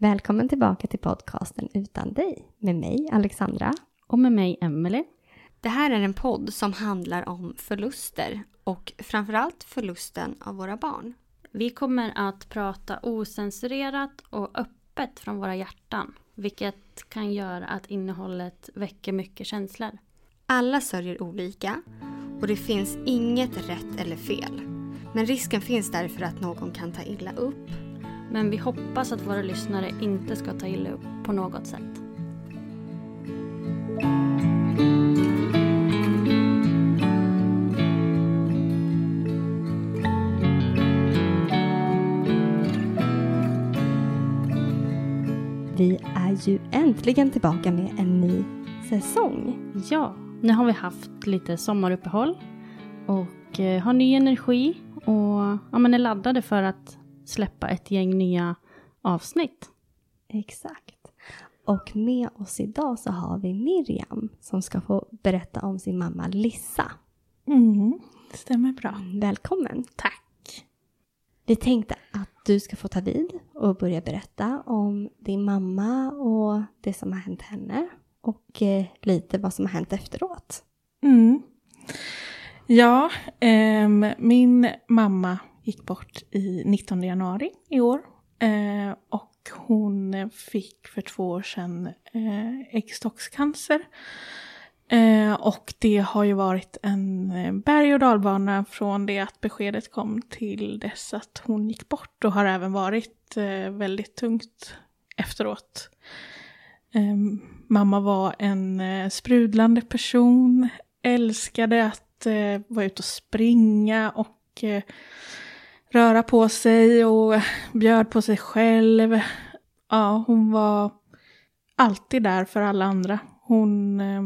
Välkommen tillbaka till podcasten Utan dig med mig Alexandra. Och med mig Emelie. Det här är en podd som handlar om förluster och framförallt förlusten av våra barn. Vi kommer att prata osensurerat och öppet från våra hjärtan. Vilket kan göra att innehållet väcker mycket känslor. Alla sörjer olika och det finns inget rätt eller fel. Men risken finns därför att någon kan ta illa upp. Men vi hoppas att våra lyssnare inte ska ta illa upp på något sätt. Vi är ju äntligen tillbaka med en ny säsong. Ja, nu har vi haft lite sommaruppehåll och eh, har ny energi och ja, men är laddade för att släppa ett gäng nya avsnitt. Exakt. Och med oss idag så har vi Miriam som ska få berätta om sin mamma Lissa. Mm, det stämmer bra. Välkommen! Tack. Vi tänkte att du ska få ta vid och börja berätta om din mamma och det som har hänt henne och eh, lite vad som har hänt efteråt. Mm. Ja, ehm, min mamma gick bort i 19 januari i år. Eh, och hon fick för två år sedan eh, äggstockscancer. Eh, och det har ju varit en eh, berg och dalbana från det att beskedet kom till dess att hon gick bort och har även varit eh, väldigt tungt efteråt. Eh, mamma var en eh, sprudlande person, älskade att eh, vara ute och springa och eh, röra på sig och bjöd på sig själv. Ja, hon var alltid där för alla andra. Hon eh,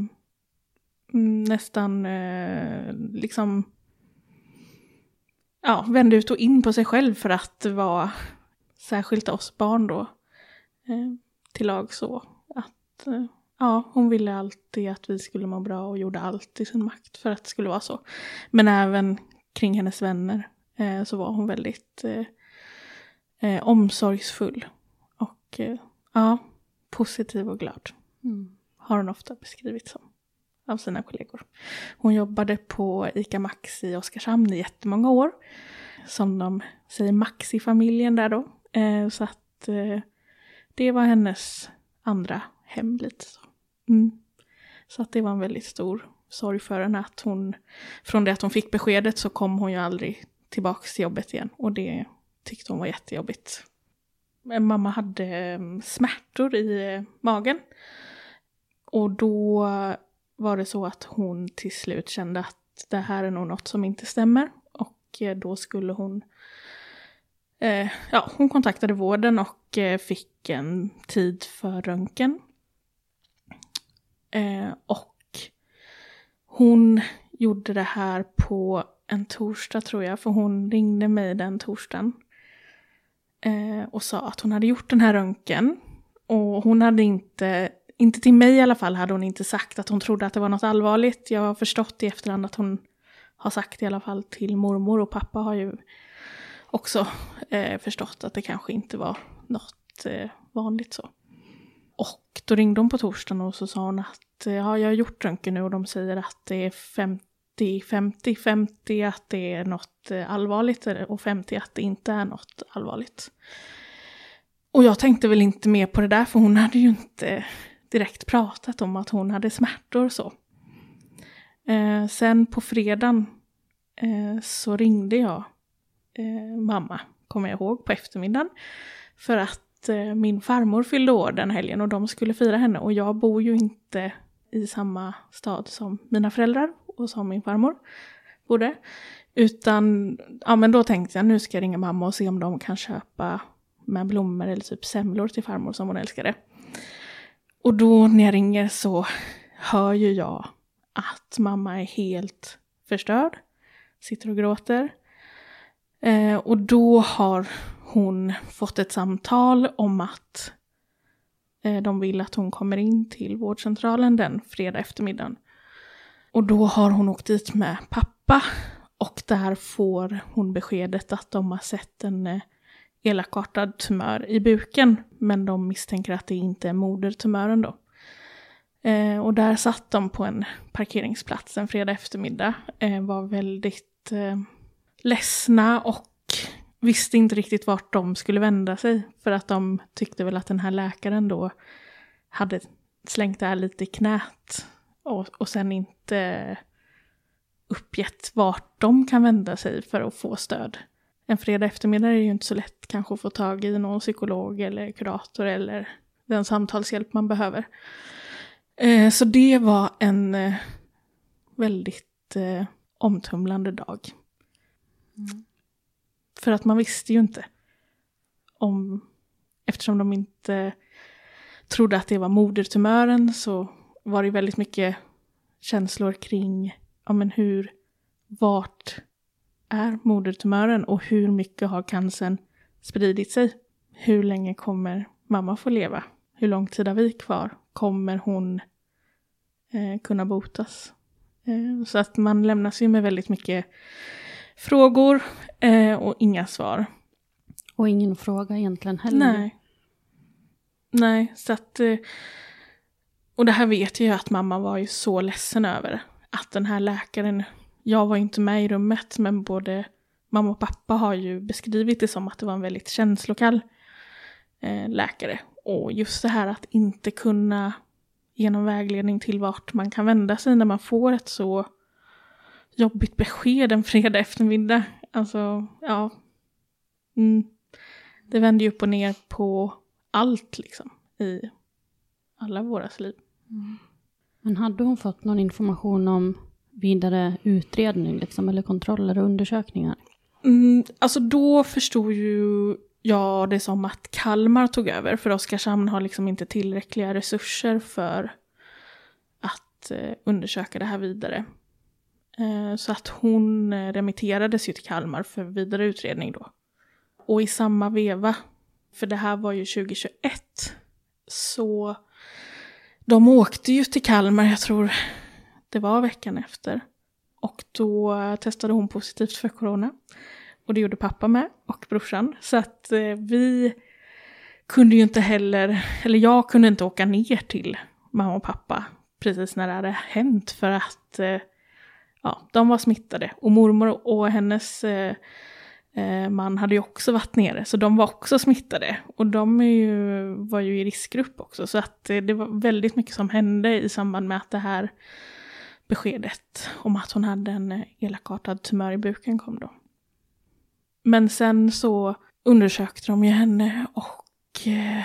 nästan eh, liksom ja, vände ut och in på sig själv för att vara särskilt oss barn då eh, till lag så att eh, ja, hon ville alltid att vi skulle må bra och gjorde allt i sin makt för att det skulle vara så. Men även kring hennes vänner Eh, så var hon väldigt eh, eh, omsorgsfull och eh, ja, positiv och glad. Mm. Har hon ofta beskrivit som av sina kollegor. Hon jobbade på ICA Maxi i Oskarshamn i jättemånga år. Som de säger Maxi-familjen där då. Eh, så att eh, det var hennes andra hem lite så. Mm. Så att det var en väldigt stor sorg för henne att hon, från det att hon fick beskedet så kom hon ju aldrig tillbaks till jobbet igen. Och det tyckte hon var jättejobbigt. Men mamma hade ehm, smärtor i eh, magen. Och då var det så att hon till slut kände att det här är nog något som inte stämmer. Och eh, då skulle hon... Eh, ja, hon kontaktade vården och eh, fick en tid för röntgen. Eh, och hon gjorde det här på en torsdag tror jag, för hon ringde mig den torsdagen. eh, och sa att hon hade gjort den här röntgen. Och hon hade inte, inte till mig i alla fall, hade hon inte sagt att hon trodde att det var något allvarligt. Jag har förstått i efterhand att hon har sagt i alla fall till mormor och pappa har ju också eh, förstått att det kanske inte var något eh, vanligt så. Och då ringde hon på torsdagen och så sa hon att ja, jag har gjort röntgen nu och de säger att det är 50, 50, 50 att det är något eh, allvarligt och 50 att det inte är något allvarligt. Och jag tänkte väl inte mer på det där för hon hade ju inte direkt pratat om att hon hade smärtor och så. Eh, sen på fredagen eh, så ringde jag eh, mamma, kommer jag ihåg, på eftermiddagen. För att eh, min farmor fyllde år den helgen och de skulle fira henne. Och jag bor ju inte i samma stad som mina föräldrar och som min farmor bodde. Utan, ja men då tänkte jag nu ska jag ringa mamma och se om de kan köpa med blommor eller typ semlor till farmor som hon älskade. Och då när jag ringer så hör ju jag att mamma är helt förstörd. Sitter och gråter. Eh, och då har hon fått ett samtal om att eh, de vill att hon kommer in till vårdcentralen den fredag eftermiddagen. Och då har hon åkt dit med pappa och där får hon beskedet att de har sett en eh, elakartad tumör i buken men de misstänker att det inte är modertumören då. Eh, och där satt de på en parkeringsplats en fredag eftermiddag. Eh, var väldigt eh, ledsna och visste inte riktigt vart de skulle vända sig. För att de tyckte väl att den här läkaren då hade slängt det här lite i knät. Och, och sen inte uppgett vart de kan vända sig för att få stöd. En fredag eftermiddag är det ju inte så lätt kanske att få tag i någon psykolog eller kurator eller den samtalshjälp man behöver. Eh, så det var en eh, väldigt eh, omtumlande dag. Mm. För att man visste ju inte om, eftersom de inte trodde att det var modertumören så var det väldigt mycket känslor kring, ja men hur, vart är modertumören och hur mycket har cancern spridit sig? Hur länge kommer mamma få leva? Hur lång tid har vi kvar? Kommer hon eh, kunna botas? Eh, så att man lämnas ju med väldigt mycket frågor eh, och inga svar. Och ingen fråga egentligen heller. Nej. Nej, så att... Och det här vet jag ju att mamma var ju så ledsen över. Att den här läkaren, jag var inte med i rummet, men både mamma och pappa har ju beskrivit det som att det var en väldigt känslokall eh, läkare. Och just det här att inte kunna ge någon vägledning till vart man kan vända sig när man får ett så jobbigt besked en fredag eftermiddag. Alltså, ja. Mm. Det vänder ju upp och ner på allt liksom i alla våras liv. Mm. Men hade hon fått någon information om vidare utredning liksom, eller kontroller och undersökningar? Mm, alltså då förstod ju jag det som att Kalmar tog över för Oskarshamn har liksom inte tillräckliga resurser för att eh, undersöka det här vidare. Eh, så att hon eh, remitterades ju till Kalmar för vidare utredning då. Och i samma veva, för det här var ju 2021, så de åkte ju till Kalmar, jag tror det var veckan efter. Och då testade hon positivt för corona. Och det gjorde pappa med och brorsan. Så att eh, vi kunde ju inte heller, eller jag kunde inte åka ner till mamma och pappa precis när det hade hänt för att eh, ja, de var smittade. Och mormor och hennes eh, Eh, man hade ju också varit nere, så de var också smittade. Och de är ju, var ju i riskgrupp också, så att eh, det var väldigt mycket som hände i samband med att det här beskedet om att hon hade en eh, elakartad tumör i buken kom då. Men sen så undersökte de ju henne och eh,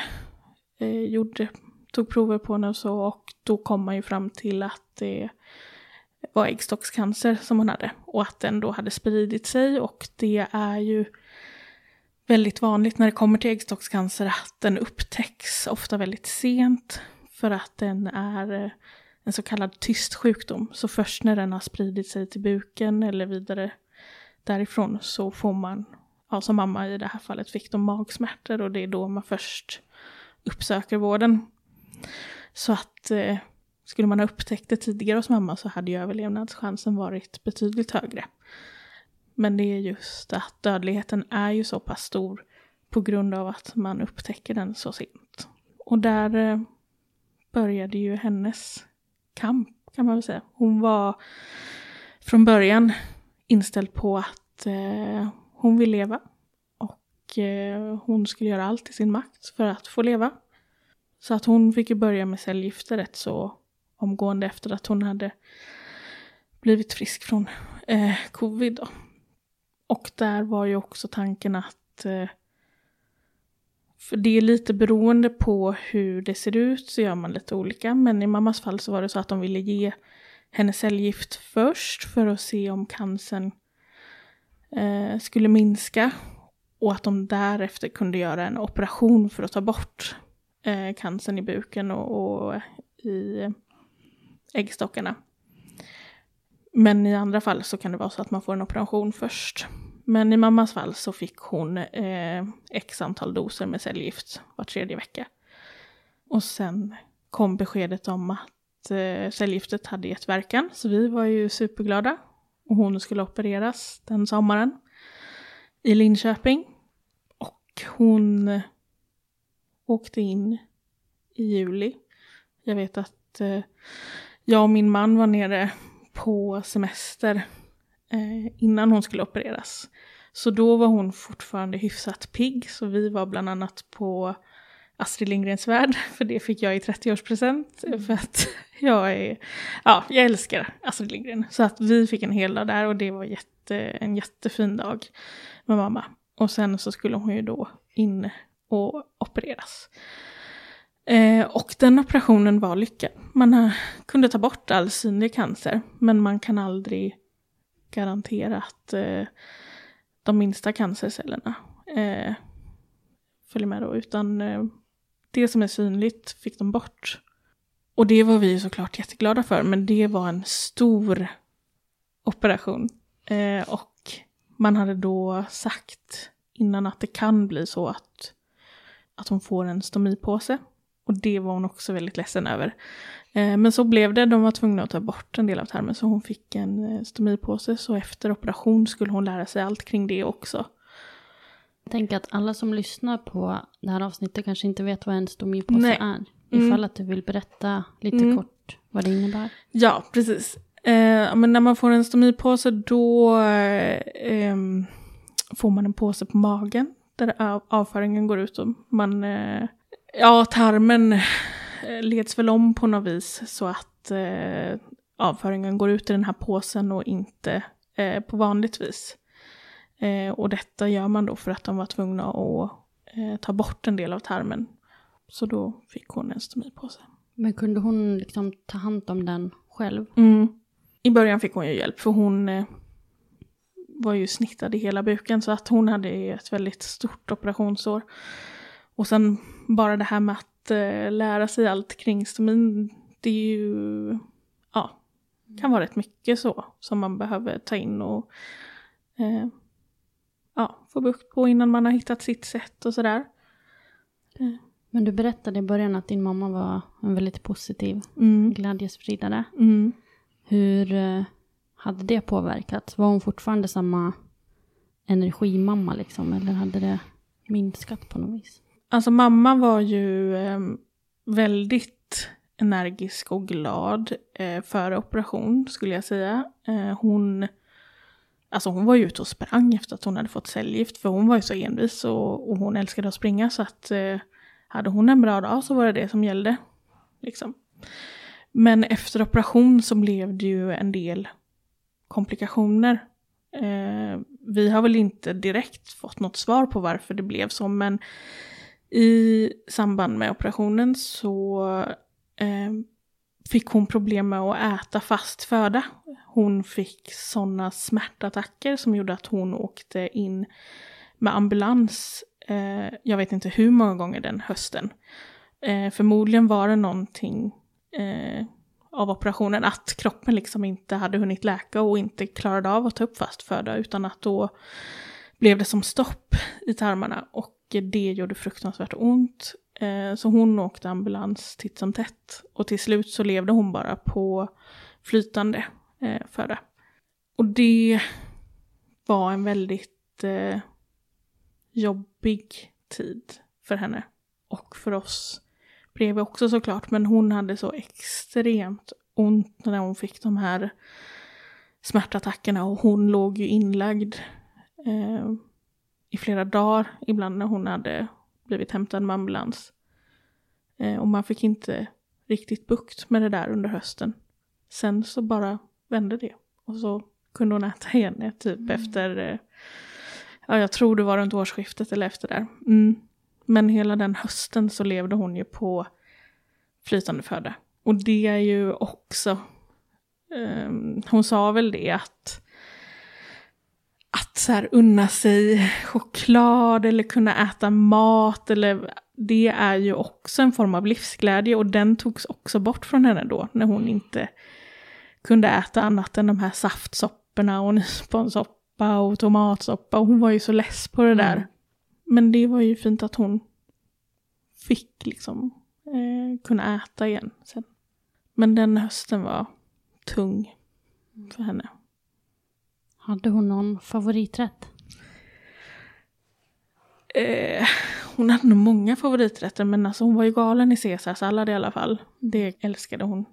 eh, gjorde, tog prover på henne och så och då kom man ju fram till att det var äggstockscancer som hon hade och att den då hade spridit sig och det är ju väldigt vanligt när det kommer till äggstockscancer att den upptäcks ofta väldigt sent för att den är eh, en så kallad tyst sjukdom. Så först när den har spridit sig till buken eller vidare därifrån så får man ja, som mamma i det här fallet fick de magsmärtor och det är då man först uppsöker vården. Så att eh, skulle man ha upptäckt det tidigare hos mamma så hade ju överlevnadschansen varit betydligt högre. Men det är just att dödligheten är ju så pass stor på grund av att man upptäcker den så sent. Och där eh, började ju hennes kamp kan man väl säga. Hon var från början inställd på att eh, hon vill leva. Och eh, hon skulle göra allt i sin makt för att få leva. Så att hon fick ju börja med cellgifter rätt så omgående efter att hon hade blivit frisk från eh, covid. Då. Och där var ju också tanken att eh, för det är lite beroende på hur det ser ut så gör man lite olika. Men i mammas fall så var det så att de ville ge henne cellgift först för att se om cancern eh, skulle minska. Och att de därefter kunde göra en operation för att ta bort eh, cancern i buken och, och i äggstockarna. Men i andra fall så kan det vara så att man får en operation först. Men i mammas fall så fick hon eh, x antal doser med cellgift var tredje vecka. Och sen kom beskedet om att eh, cellgiftet hade gett verkan, så vi var ju superglada. Och hon skulle opereras den sommaren i Linköping. Och hon eh, åkte in i juli. Jag vet att eh, jag och min man var nere på semester eh, innan hon skulle opereras. Så då var hon fortfarande hyfsat pigg, så vi var bland annat på Astrid Lindgrens värld, för det fick jag i 30-årspresent. Mm. För att jag är, ja, jag älskar Astrid Lindgren. Så att vi fick en hel dag där och det var jätte, en jättefin dag med mamma. Och sen så skulle hon ju då in och opereras. Eh, och den operationen var lyckad. Man kunde ta bort all synlig cancer, men man kan aldrig garantera att eh, de minsta cancercellerna eh, följer med då, utan eh, det som är synligt fick de bort. Och det var vi såklart jätteglada för, men det var en stor operation. Eh, och man hade då sagt innan att det kan bli så att, att hon får en stomipåse. Och det var hon också väldigt ledsen över. Eh, men så blev det, de var tvungna att ta bort en del av tarmen så hon fick en eh, stomipåse. Så efter operation skulle hon lära sig allt kring det också. Jag tänker att alla som lyssnar på det här avsnittet kanske inte vet vad en stomipåse Nej. är. Mm. Ifall att du vill berätta lite Mm. kort vad det innebär. Ja, precis. Eh, men när man får en stomipåse då eh, får man en påse på magen där av- avföringen går ut och man, eh, ja tarmen eh, leds väl om på något vis så att eh, avföringen går ut i den här påsen och inte eh, på vanligt vis. Eh, och detta gör man då för att de var tvungna att eh, ta bort en del av tarmen. Så då fick hon en stomipåse. Men kunde hon liksom ta hand om den själv? Mm. I början fick hon ju hjälp för hon eh, var ju snittad i hela buken så att hon hade ju ett väldigt stort operationsår. Och sen bara det här med att eh, lära sig allt kring stomin, det är ju, ja, kan vara rätt mycket så som man behöver ta in och eh, ja, få bukt på innan man har hittat sitt sätt och sådär. Men du berättade i början att din mamma var en väldigt positiv Mm. glädjespridare. Mm. Hur eh, hade det påverkat? Var hon fortfarande samma energimamma liksom? Eller hade det minskat på något vis? Alltså mamma var ju eh, väldigt energisk och glad eh, före operation skulle jag säga. Eh, hon, alltså hon var ju ute och sprang efter att hon hade fått cellgift för hon var ju så envis och, och hon älskade att springa så att eh, hade hon en bra dag så var det det som gällde. Liksom. Men efter operation så blev det ju en del komplikationer. Eh, vi har väl inte direkt fått något svar på varför det blev så, men i samband med operationen så eh, fick hon problem med att äta fast föda. Hon fick sådana smärtattacker som gjorde att hon åkte in med ambulans, eh, jag vet inte hur många gånger den hösten. Eh, förmodligen var det någonting eh, av operationen att kroppen liksom inte hade hunnit läka och inte klarade av att ta upp fast föda utan att då blev det som stopp i tarmarna och det gjorde fruktansvärt ont. Eh, så hon åkte ambulans titt som tätt och till slut så levde hon bara på flytande eh, för föda. Och det var en väldigt eh, jobbig tid för henne. Och för oss bredvid också såklart. Men hon hade så extremt ont när hon fick de här smärtattackerna. Och hon låg ju inlagd eh, i flera dagar. Ibland när hon hade blivit hämtad med ambulans. Eh, och man fick inte riktigt bukt med det där under hösten. Sen så bara vände det. Och så kunde hon äta igen typ mm. efter, eh, ja jag tror det var runt årsskiftet eller efter där. Mm. Men hela den hösten så levde hon ju på flytande föda. Och det är ju också, um, hon sa väl det att att så här unna sig choklad eller kunna äta mat eller det är ju också en form av livsglädje och den togs också bort från henne då när hon inte kunde äta annat än de här saftsopporna och nysponsoppa och tomatsoppa och hon var ju så less på det där. Mm. Men det var ju fint att hon fick liksom eh, kunna äta igen sen. Men den hösten var tung för henne. Hade hon någon favoriträtt? Eh, hon hade nog många favoriträtter men alltså hon var ju galen i caesarsallad i alla fall. Det älskade hon.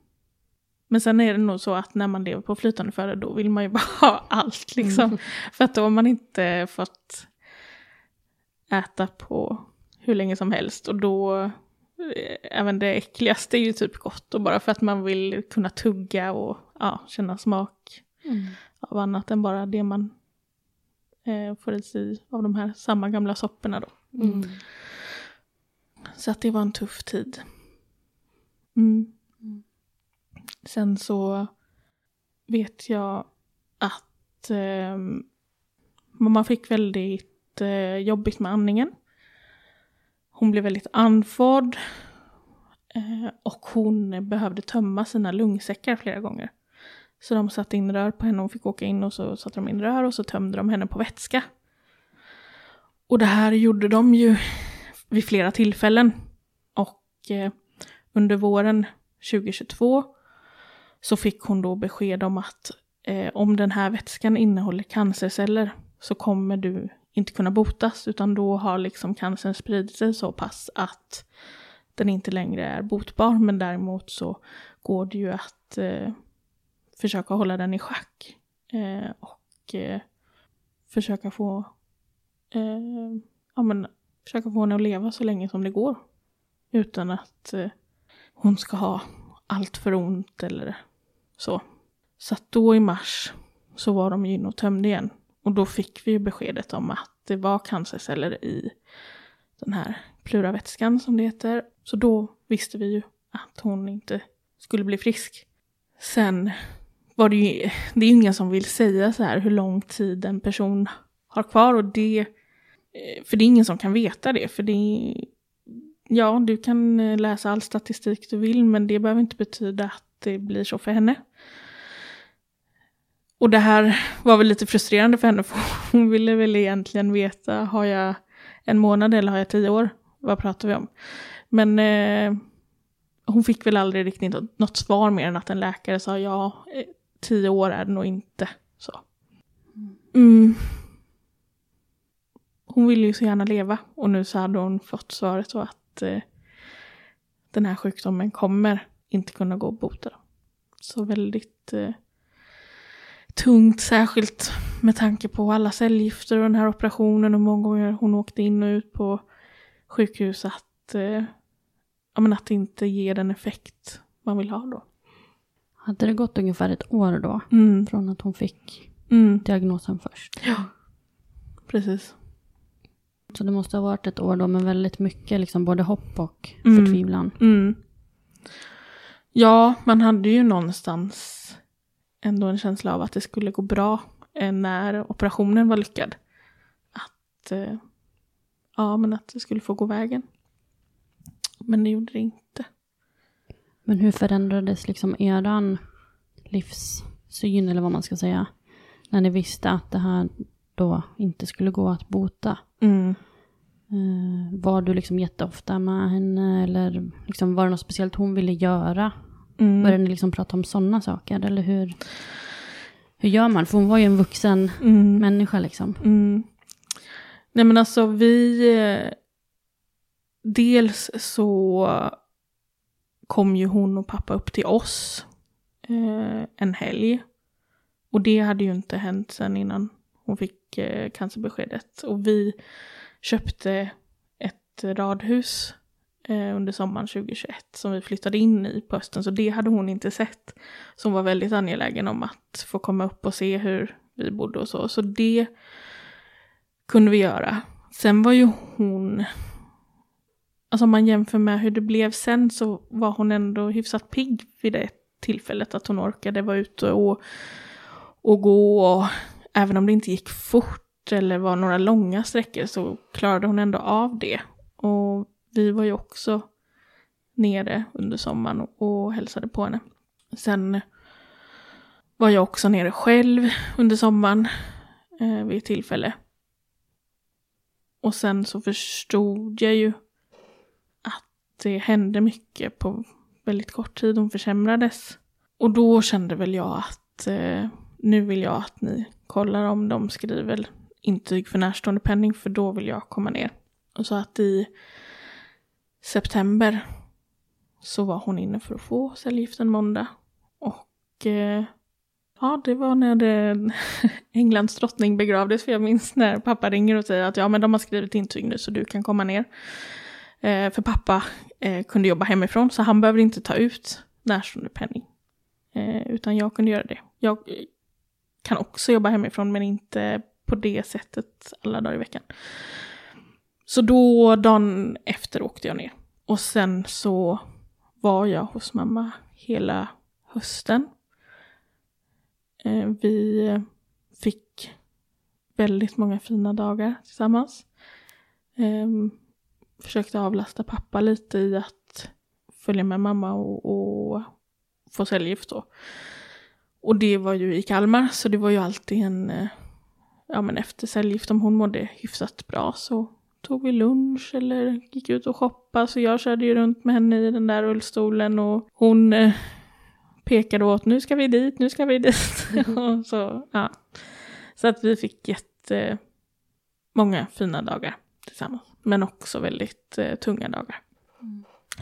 Men sen är det nog så att när man lever på flytande föda då vill man ju bara ha allt liksom. Mm. För att då har man inte fått äta på hur länge som helst och då eh, även det äckligaste är ju typ gott och bara för att man vill kunna tugga och ja, känna smak mm. Av annat än bara det man eh, får i sig av de här samma gamla sopporna då. Mm. Så att det var en tuff tid. Mm. mm. Sen så vet jag att eh, mamma fick väldigt eh, jobbigt med andningen. Hon blev väldigt andfådd eh, och hon behövde tömma sina lungsäckar flera gånger. Så de satte in rör på henne, hon fick åka in och så satte de in rör och så tömde de henne på vätska. Och det här gjorde de ju vid flera tillfällen. Och eh, under våren 2022 så fick hon då besked om att eh, om den här vätskan innehåller cancerceller så kommer du inte kunna botas utan då har liksom cancern spridit sig så pass att den inte längre är botbar men däremot så går det ju att eh, försöka hålla den i schack eh, och eh, försöka få eh, ja, men, försöka få henne att leva så länge som det går utan att eh, hon ska ha allt för ont eller så. Så att då i mars så var de ju inne och tömde igen. Och då fick vi ju beskedet om att det var cancerceller i den här pluravätskan som det heter. Så då visste vi ju att hon inte skulle bli frisk. Sen var det ju, det är ju ingen som vill säga så här hur lång tid en person har kvar och det, eh, för det är ingen som kan veta det, för det är, ja, du kan eh, läsa all statistik du vill, men det behöver inte betyda att det blir så för henne. Och det här var väl lite frustrerande för henne, för hon ville väl egentligen veta, har jag en månad eller har jag tio år? Vad pratar vi om? Men eh, hon fick väl aldrig riktigt något svar mer än att en läkare sa ja, eh, tio år är det nog inte. Så. Mm. Hon ville ju så gärna leva och nu så hade hon fått svaret så att eh, den här sjukdomen kommer inte kunna gå att bota. Så väldigt eh, tungt, särskilt med tanke på alla cellgifter och den här operationen och många gånger hon åkte in och ut på sjukhus att, eh, ja, men att det inte ger den effekt man vill ha då. Hade det gått ungefär ett år då? Mm. Från att hon fick mm. diagnosen först? Ja, precis. Så det måste ha varit ett år då med väldigt mycket liksom både hopp och mm. förtvivlan. Mm. Ja, man hade ju någonstans ändå en känsla av att det skulle gå bra eh, när operationen var lyckad. Att, eh, ja, men att det skulle få gå vägen. Men det gjorde det inte. Men hur förändrades liksom eran livssyn eller vad man ska säga? När ni visste att det här då inte skulle gå att bota. Mm. Eh, var du liksom jätteofta med henne eller liksom var det något speciellt hon ville göra? Mm. Började ni liksom prata om sådana saker eller hur? Hur gör man? För hon var ju en vuxen Mm. människa liksom. Mm. Nej men alltså vi... eh, Dels så kom ju hon och pappa upp till oss eh, en helg. Och det hade ju inte hänt sen innan hon fick eh, cancerbeskedet. Och vi köpte ett radhus eh, under sommaren 2021 som vi flyttade in i på hösten. Så det hade hon inte sett. Så hon var väldigt angelägen om att få komma upp och se hur vi bodde och så. Så det kunde vi göra. Sen var ju hon, alltså om man jämför med hur det blev sen så var hon ändå hyfsat pigg vid det tillfället. Att hon orkade vara ute och, och gå och även om det inte gick fort eller var några långa sträckor så klarade hon ändå av det. Och vi var ju också nere under sommaren och, och hälsade på henne. Sen var jag också nere själv under sommaren eh, vid ett tillfälle. Och sen så förstod jag ju det hände mycket på väldigt kort tid. Hon försämrades. Och då kände väl jag att eh, nu vill jag att ni kollar om de skriver intyg för närstående penning för då vill jag komma ner. Och så att i september så var hon inne för att få cellgift en måndag. Och eh, ja, det var när det, Englands drottning begravdes. För jag minns när pappa ringer och säger att ja, men de har skrivit intyg nu så du kan komma ner. Eh, för pappa eh, kunde jobba hemifrån så han behövde inte ta ut närståendepenning. Eh, utan jag kunde göra det. Jag eh, kan också jobba hemifrån men inte på det sättet alla dagar i veckan. Så då dagen efter åkte jag ner. Och sen så var jag hos mamma hela hösten. Eh, vi fick väldigt många fina dagar tillsammans. Ehm, Försökte avlasta pappa lite i att följa med mamma och, och få cellgift då. Och det var ju i Kalmar, så det var ju alltid en, eh, ja men efter cellgift, om hon mådde hyfsat bra så tog vi lunch eller gick ut och shoppade. Så jag körde ju runt med henne i den där rullstolen och hon eh, pekade åt nu ska vi dit, nu ska vi dit. och så, ja. så att vi fick jätte många fina dagar tillsammans. Men också väldigt eh, tunga dagar.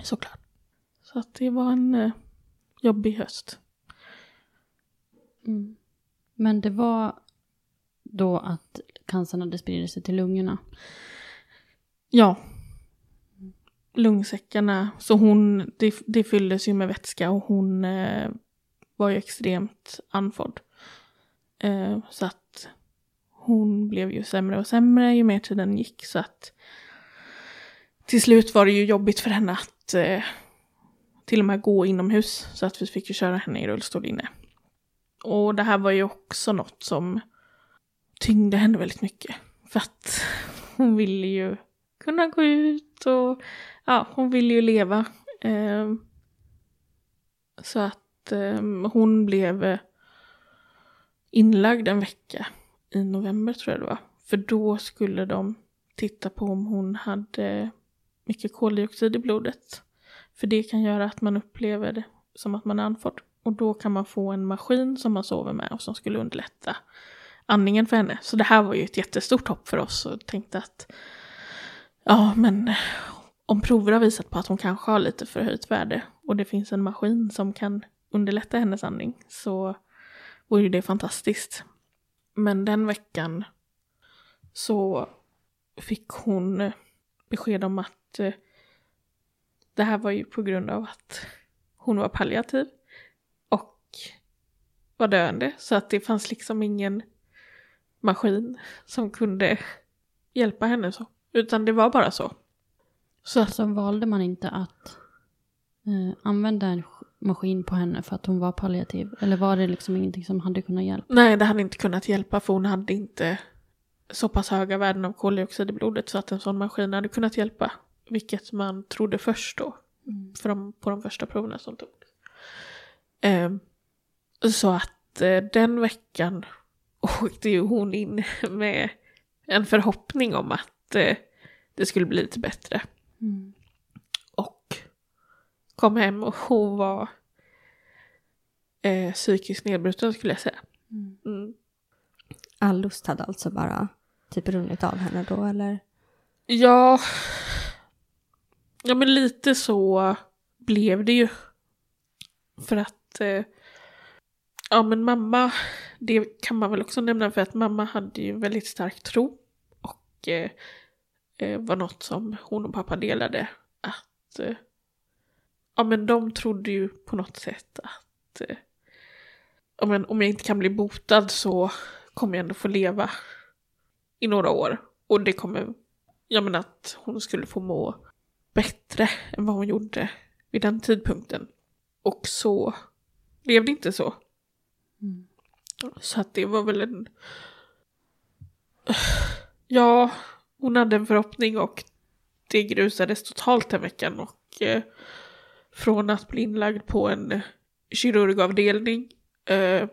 Såklart. Så att det var en eh, jobbig höst. Mm. Men det var då att cancern hade spridit sig till lungorna. Ja. Lungsäckarna, så hon, det, det fylldes ju med vätska och hon eh, var ju extremt andfådd. Eh, så att hon blev ju sämre och sämre ju mer tiden gick så att till slut var det ju jobbigt för henne att eh, till och med gå inomhus så att vi fick ju köra henne i rullstol inne. Och det här var ju också något som tyngde henne väldigt mycket. För att hon ville ju kunna gå ut och ja, hon ville ju leva. Eh, så att eh, hon blev eh, inlagd en vecka i november tror jag det var. För då skulle de titta på om hon hade mycket koldioxid i blodet. För det kan göra att man upplever det som att man är andfådd. Och då kan man få en maskin som man sover med och som skulle underlätta andningen för henne. Så det här var ju ett jättestort hopp för oss och tänkte att ja, men om prover har visat på att hon kanske har lite förhöjt värde och det finns en maskin som kan underlätta hennes andning så vore ju det fantastiskt. Men den veckan så fick hon besked om att eh, det här var ju på grund av att hon var palliativ och var döende så att det fanns liksom ingen maskin som kunde hjälpa henne så. Utan det var bara så. Så att, Så valde man inte att eh, använda en sk- maskin på henne för att hon var palliativ? Eller var det liksom ingenting som hade kunnat hjälpa? nej, det hade inte kunnat hjälpa för hon hade inte så pass höga värden av koldioxid i blodet så att en sån maskin hade kunnat hjälpa. Vilket man trodde först då. För de, på de första proverna som tog. Ehm, så att eh, den veckan åkte ju hon in med en förhoppning om att eh, det skulle bli lite bättre. Mm. Och kom hem och hon var eh, psykiskt nedbruten skulle jag säga. Mm. Mm. All lust hade alltså bara typ runnit av henne då eller? Ja, ja men lite så blev det ju. För att, eh, ja men mamma, det kan man väl också nämna för att mamma hade ju väldigt stark tro. Och eh, eh var något som hon och pappa delade. Att, eh, ja men de trodde ju på något sätt att, eh, ja men om jag inte kan bli botad så kommer jag ändå få leva i några år. Och det kommer, ja men att hon skulle få må bättre än vad hon gjorde vid den tidpunkten. Och så blev det inte så. Mm. Så att det var väl en... Ja, hon hade en förhoppning och det grusades totalt den veckan. Och eh, från att bli inlagd på en kirurgavdelning eh,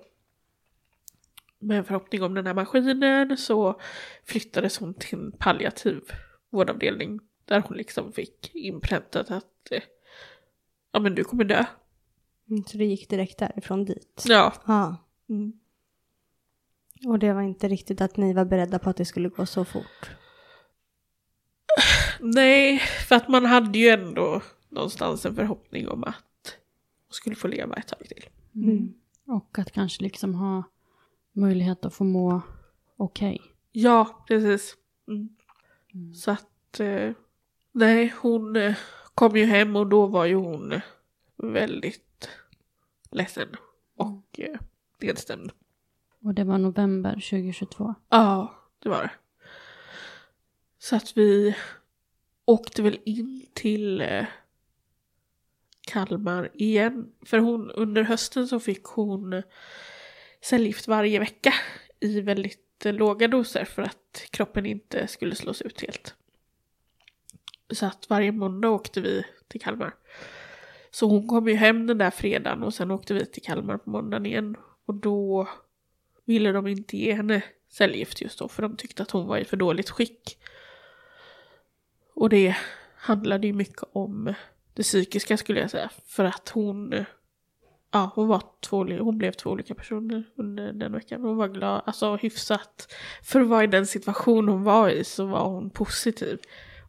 med en förhoppning om den här maskinen så flyttades hon till en palliativ vårdavdelning där hon liksom fick inpräntat att eh, ja men du kommer dö. Mm, Så det gick direkt därifrån dit? Ja. Ja. Mm. Och det var inte riktigt att ni var beredda på att det skulle gå så fort? Nej, för att man hade ju ändå någonstans en förhoppning om att hon skulle få leva ett tag till. Mm. Och att kanske liksom ha möjlighet att få må okej. Ja, precis. Mm. Så att, eh, nej, hon eh, kom ju hem och då var ju hon eh, väldigt ledsen och eh, nedstämd. Och det var november 2022. Ja, det var det. Så att vi åkte väl in till eh, Kalmar igen. För hon, under hösten så fick hon eh, cellgift varje vecka i väldigt låga doser för att kroppen inte skulle slås ut helt. Så att varje måndag åkte vi till Kalmar. Så hon kom ju hem den där fredagen och sen åkte vi till Kalmar på måndagen igen. Och då ville de inte ge henne cellgift just då för de tyckte att hon var i för dåligt skick. Och det handlade ju mycket om det psykiska skulle jag säga. För att hon, ja hon var två, hon blev två olika personer under den veckan. Hon var glad, alltså hyfsat. För att vara i den situation hon var i så var hon positiv.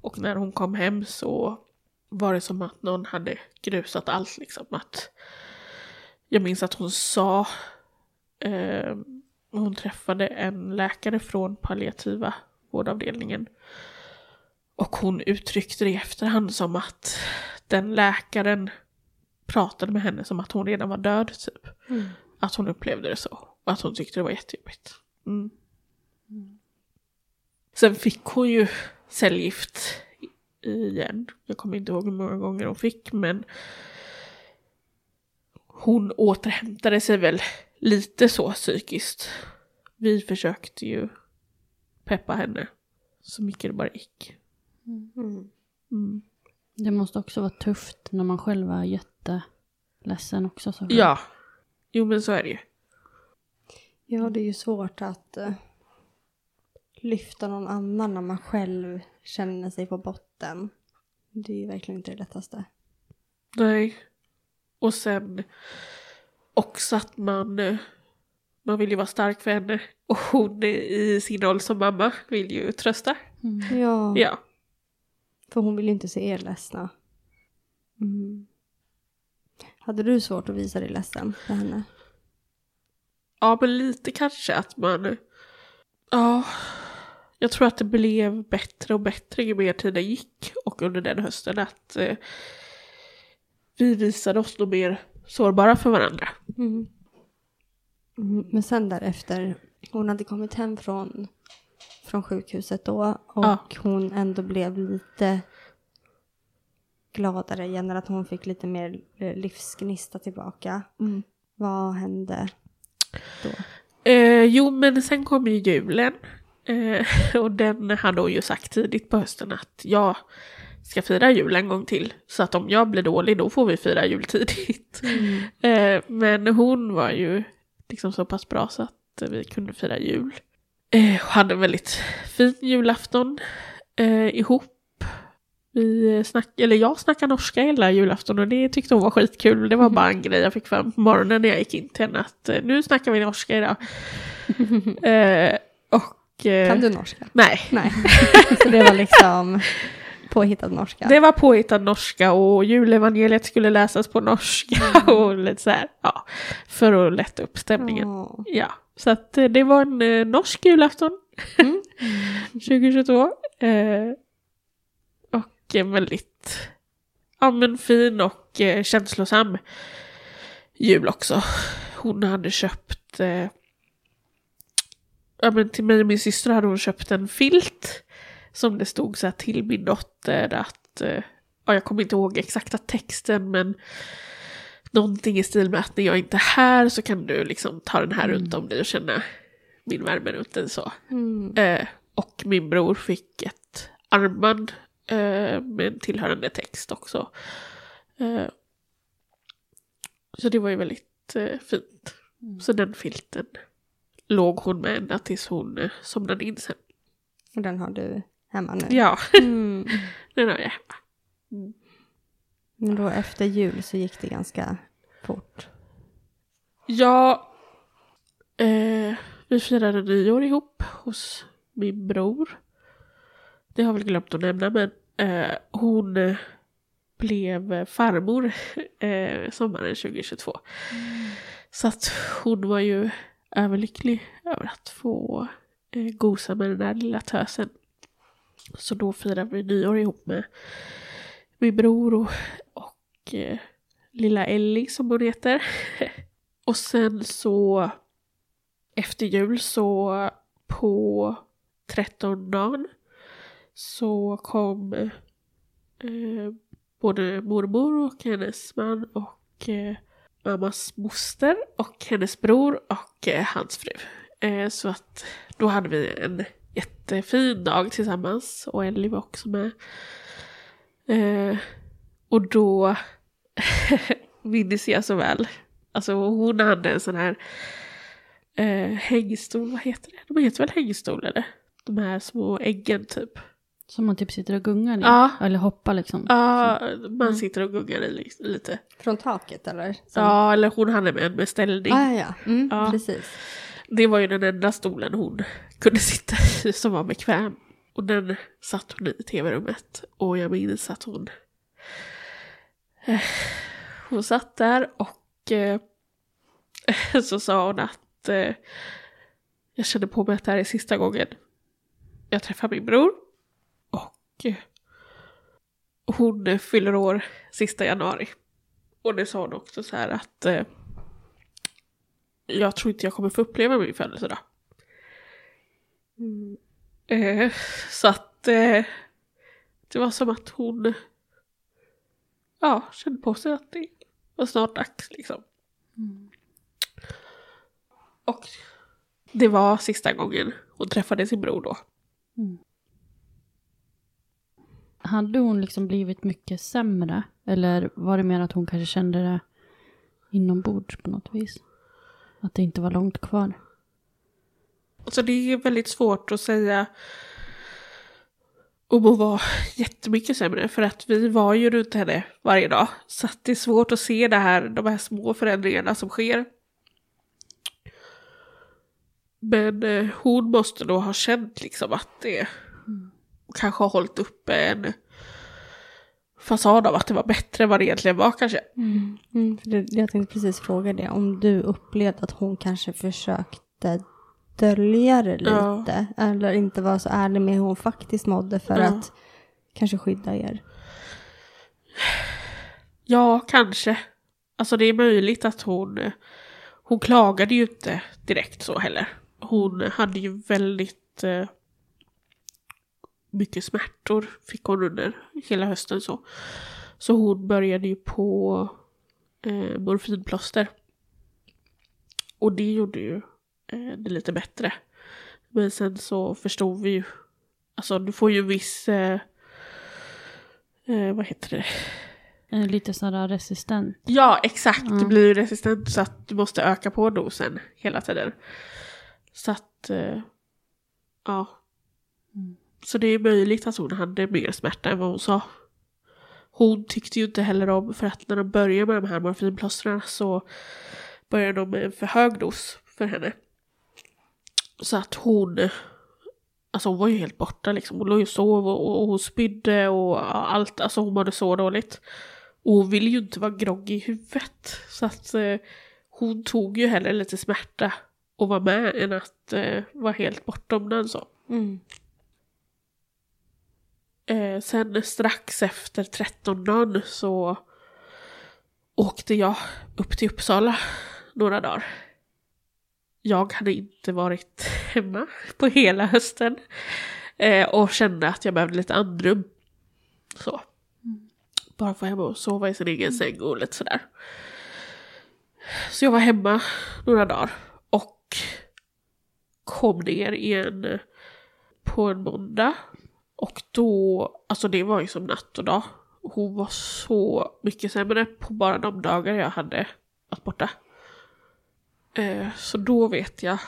Och när hon kom hem så var det som att någon hade grusat allt liksom. Att jag minns att hon sa eh, hon träffade en läkare från palliativa vårdavdelningen. Och hon uttryckte det i efterhand som att den läkaren pratade med henne som att hon redan var död typ. Mm. Att hon upplevde det så. Och att hon tyckte det var jättejobbigt. Mm. Sen fick hon ju cellgift igen. Jag kommer inte ihåg hur många gånger hon fick men hon återhämtade sig väl lite så psykiskt. Vi försökte ju peppa henne så mycket det bara gick. Mm. Mm. Det måste också vara tufft när man själv är jätteledsen också. Så Ja, jo men så är det ju. Ja, det är ju svårt att eh, lyfta någon annan när man själv känner sig på botten. Det är ju verkligen inte det lättaste. Nej. Och sen också att man, eh, man vill ju vara stark för henne. Och hon i sin roll som mamma vill ju trösta. Mm. Ja, Ja. för hon vill ju inte se er ledsna. Mm. Hade du svårt att visa dig ledsen för henne? Ja, men lite kanske att man... Ja, jag tror att det blev bättre och bättre ju mer tiden gick. Och under den hösten att eh, vi visade oss nog mer sårbara för varandra. Mm. Mm, men sen därefter, hon hade kommit hem från, från sjukhuset då och Ja. hon ändå blev lite gladare igen, eller att hon fick lite mer eh, livsgnista tillbaka. Mm. Vad hände då? Eh, jo, men sen kom ju julen. Eh, och den hade hon ju sagt tidigt på hösten att jag ska fira jul en gång till. Så att om jag blir dålig då får vi fira jul tidigt. Eh, men hon var ju liksom så pass bra så att att vi kunde fira jul. Eh, och hade en väldigt fin julafton eh, ihop. Vi snack, eller jag snackade norska hela julafton och det tyckte hon var skitkul. Det var bara en grej jag fick fram på morgonen när jag gick in till henne att eh, nu snackar vi norska idag. eh, och, eh, Kan du norska? Nej. Nej. Så det var liksom påhittad norska? Det var påhittad norska och julevangeliet skulle läsas på norska och lite så här, ja, för att lätta upp stämningen. Åh. Ja, så att eh, det var en eh, norsk julafton 2022. Eh, väldigt ja, men fin och eh, känslosam jul också. Hon hade köpt, eh, ja men till mig och min syster hade hon köpt en filt som det stod så här till min dotter att, eh, ja jag kommer inte ihåg exakta texten men någonting i stil med att när jag inte är här så kan du liksom ta den här runt om dig och känna min värme runt den så. Mm. Eh, och min bror fick ett armband eh, med tillhörande text också. Eh, så det var ju väldigt eh, fint. Så den filten låg hon med ända tills hon eh, somnade in sen. Och den har du hemma nu? Ja, Mm. den har jag hemma. Men då efter jul så gick det ganska fort. Ja, eh, vi firade nyår ihop hos min bror. Det har jag väl glömt att nämna men eh, hon blev farmor eh, sommaren 2022. Så att hon var ju överlycklig över att få eh, gosa med den där lilla tösen. Så då firade vi nyår ihop med min bror och, och eh, lilla Ellie som hon heter. Och sen så efter jul så på 13 dagen så kom eh, både mormor och hennes man och eh, mammas moster och hennes bror och eh, hans fru. Eh, så att då hade vi en jättefin dag tillsammans och Ellie var också med. Eh, och då minns jag så väl. Alltså hon hade en sån här eh, hängstol, vad heter det? De heter väl hängstol eller? De här små äggen typ. Som man typ sitter och gungar i. Ja. Eller hoppar liksom. Ja, Mm. man sitter och gungar i li- lite. Från taket eller? Som- Ja, eller hon hade med en beställning. Ah, ja, mm, Ja. precis. Det var ju den enda stolen hon kunde sitta i som var bekväm. Och den satt hon i tv-rummet. Och jag minns att hon... eh, Hon satt där och eh, så sa hon att eh, jag kände på mig att det här är sista gången jag träffar min bror. Hon fyller år sista januari. Och det sa hon också så här att eh, jag tror inte jag kommer få uppleva min födelsedag. Eh, så att eh, det var som att hon ja, kände på sig att det var snart dags liksom. Och det var sista gången hon träffade sin bror då. Mm. Hade hon liksom blivit mycket sämre? Eller var det mer att hon kanske kände det inombords på något vis? Att det inte var långt kvar? Alltså det är väldigt svårt att säga om hon var jättemycket sämre för att vi var ju runt henne varje dag. Så att det är svårt att se det här, de här små förändringarna som sker. Men eh, hon måste då ha känt liksom att det kanske har hållit uppe en fasad av att det var bättre än vad det egentligen var kanske. Mm, för det, jag tänkte precis fråga det. Om du upplevde att hon kanske försökte dölja det Ja. lite. Eller inte vara så ärlig med hur hon faktiskt mådde för Ja. att kanske skydda er. Ja, kanske. Alltså det är möjligt att hon... Hon klagade ju inte direkt så heller. Hon hade ju väldigt eh, mycket smärtor fick hon under hela hösten så. Så hon började ju på eh, morfinplåster. Och det gjorde ju eh, det lite bättre. Men sen så förstod vi ju, alltså du får ju viss, eh, eh, vad heter det? Eh, Lite sådär resistent. Ja, exakt. Du Mm. blir ju resistent så att du måste öka på dosen hela tiden. Så att, eh, ja. Så det är möjligt att hon hade mer smärta än vad hon sa. Hon tyckte ju inte heller om, för att när de börjar med de här morfinplåstren så börjar de med en för hög dos för henne. Så att hon, alltså hon var ju helt borta liksom. Hon låg ju och sov och, och hon spydde och allt, alltså hon mådde så dåligt. Och hon ville ju inte vara groggy i huvudet. Så att eh, hon tog ju hellre lite smärta och var med än att eh, vara helt bortom den så. Mm. Eh, sen strax efter 13 så åkte jag upp till Uppsala några dagar. Jag hade inte varit hemma på hela hösten eh, och kände att jag behövde lite andrum. Så. Bara få hemma och sova i sin egen säng och lite sådär. Så jag var hemma några dagar och kom ner igen på en måndag. Och då, alltså det var ju som natt och dag. Hon var så mycket sämre på bara de dagar jag hade varit borta. Eh, så då vet jag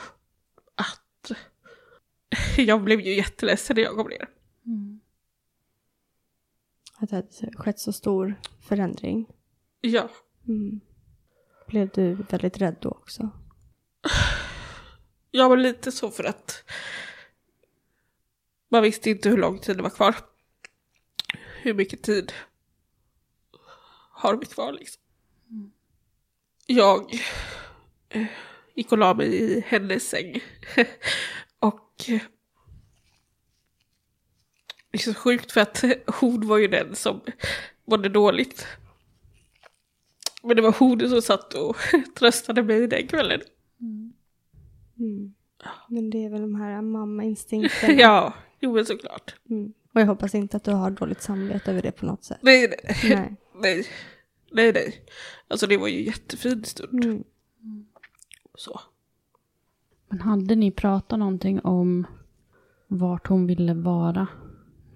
att jag blev ju jätteledsen när jag kom ner. Att det hade skett så stor förändring. Ja, Mm. Blev du väldigt rädd då också? jag var lite så för att man visste inte hur lång tid det var kvar. Hur mycket tid har vi kvar liksom. Jag eh, gick och la mig i hennes säng. och eh, det är så sjukt för att hon var ju den som mådde dåligt. Men det var hon som satt och tröstade mig den kvällen. Mm. Men det är väl de här mammainstinkterna. ja, jo men såklart. Mm. Och jag hoppas inte att du har dåligt samvete över det på något sätt. Nej, nej, Nej. nej. Nej, nej. Alltså det var ju en jättefin stund. Mm. Så. Men hade ni pratat någonting om vart hon ville vara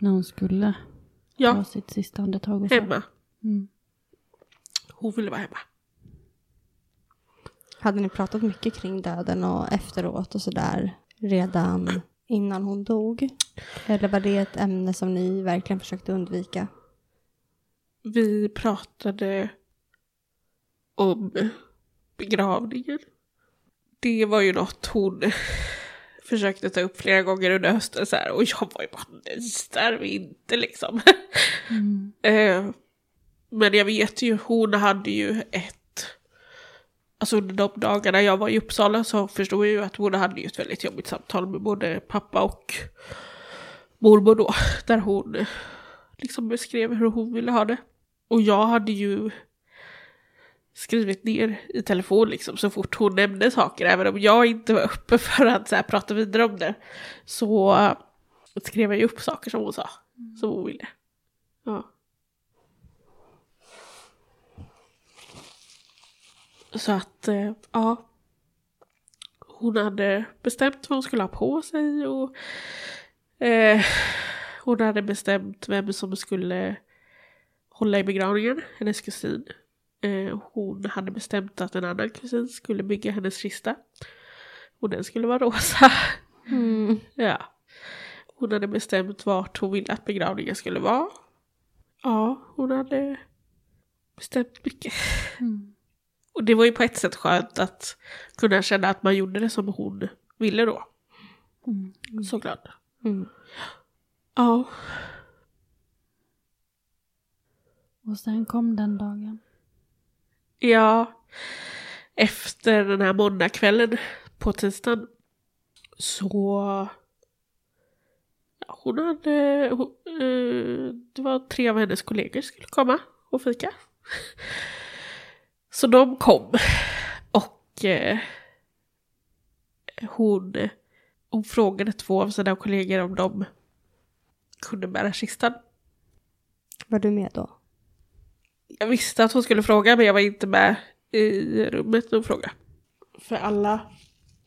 när hon skulle ta Ja, sitt sista andetag? Och så? hemma. Mm. Hon ville vara hemma. Hade ni pratat mycket kring döden och efteråt och sådär redan innan hon dog? Eller var det ett ämne som ni verkligen försökte undvika? Vi pratade om begravningen. Det var ju något hon försökte ta upp flera gånger under hösten så här, och jag var ju bara nej, där är vi inte liksom. Eh, Men jag vet ju, hon hade ju ett, alltså under de dagarna jag var i Uppsala så förstod jag ju att hon hade ju ett väldigt jobbigt samtal med både pappa och mormor då, där hon eh, liksom beskrev hur hon ville ha det. Och jag hade ju skrivit ner i telefon liksom så fort hon nämnde saker, även om jag inte var uppe för att så här, prata vidare om det. Så eh, skrev jag ju upp saker som hon sa, som hon ville. Ja. Så att, eh, ja. Hon hade bestämt vad hon skulle ha på sig och eh, hon hade bestämt vem som skulle hålla i begravningen, hennes kusin. Eh, hon hade bestämt att en annan kusin skulle bygga hennes kista. Och den skulle vara rosa. Ja. Hon hade bestämt vart hon ville att begravningen skulle vara. Ja, hon hade bestämt mycket. Och det var ju på ett sätt skönt att kunna känna att man gjorde det som hon ville då. Såklart. Mm. Ja. Och sen kom den dagen. Ja, efter den här måndagskvällen på tisdagen så... Ja, hon hade... Hon, eh, det var tre av hennes kollegor skulle komma och fika. Så de kom. Och eh, hon, hon frågade två av sina kollegor om de kunde bära kistan. Var du med då? Jag visste att hon skulle fråga men jag var inte med i rummet när hon frågade. För alla,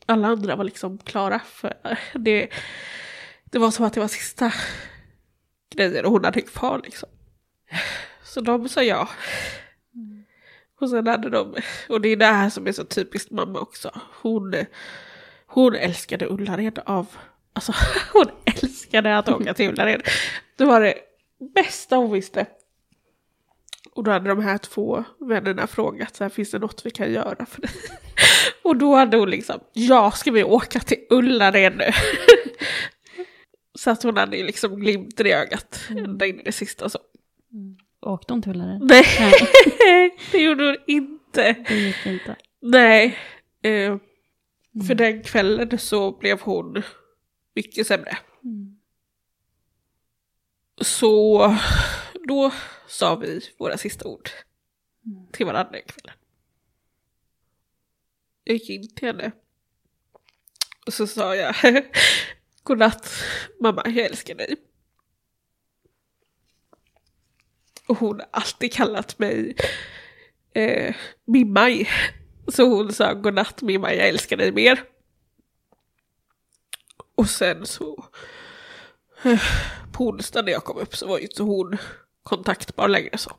alla andra var liksom klara. För det, det var som att det var sista grejen och hon hade kvar liksom. Så de sa ja. Och sen hade de, och det är det här som är så typiskt mamma också. Hon, hon älskade Ullared av, alltså hon älskade att åka till Ullared. Det var det bästa hon visste. Och då hade de här två vännerna frågat så här, finns det något vi kan göra för dig? Och då hade hon liksom, ja ska vi åka till Ullared nu? så att hon hade ju liksom glimten i ögat ända in i det sista så. Åkte hon till Ullared? Nej, det gjorde hon inte. Det gick inte. Nej, eh, för den kvällen så blev hon mycket sämre. Så då sa vi våra sista ord till varandra den kvällen. Jag gick in till henne och så sa jag Godnatt mamma, jag älskar dig. Och hon har alltid kallat mig eh, Mimaj. Så hon sa godnatt Mimaj, jag älskar dig mer. Och sen så eh, på onsdag när jag kom upp så var ju inte hon kontaktbar längre så.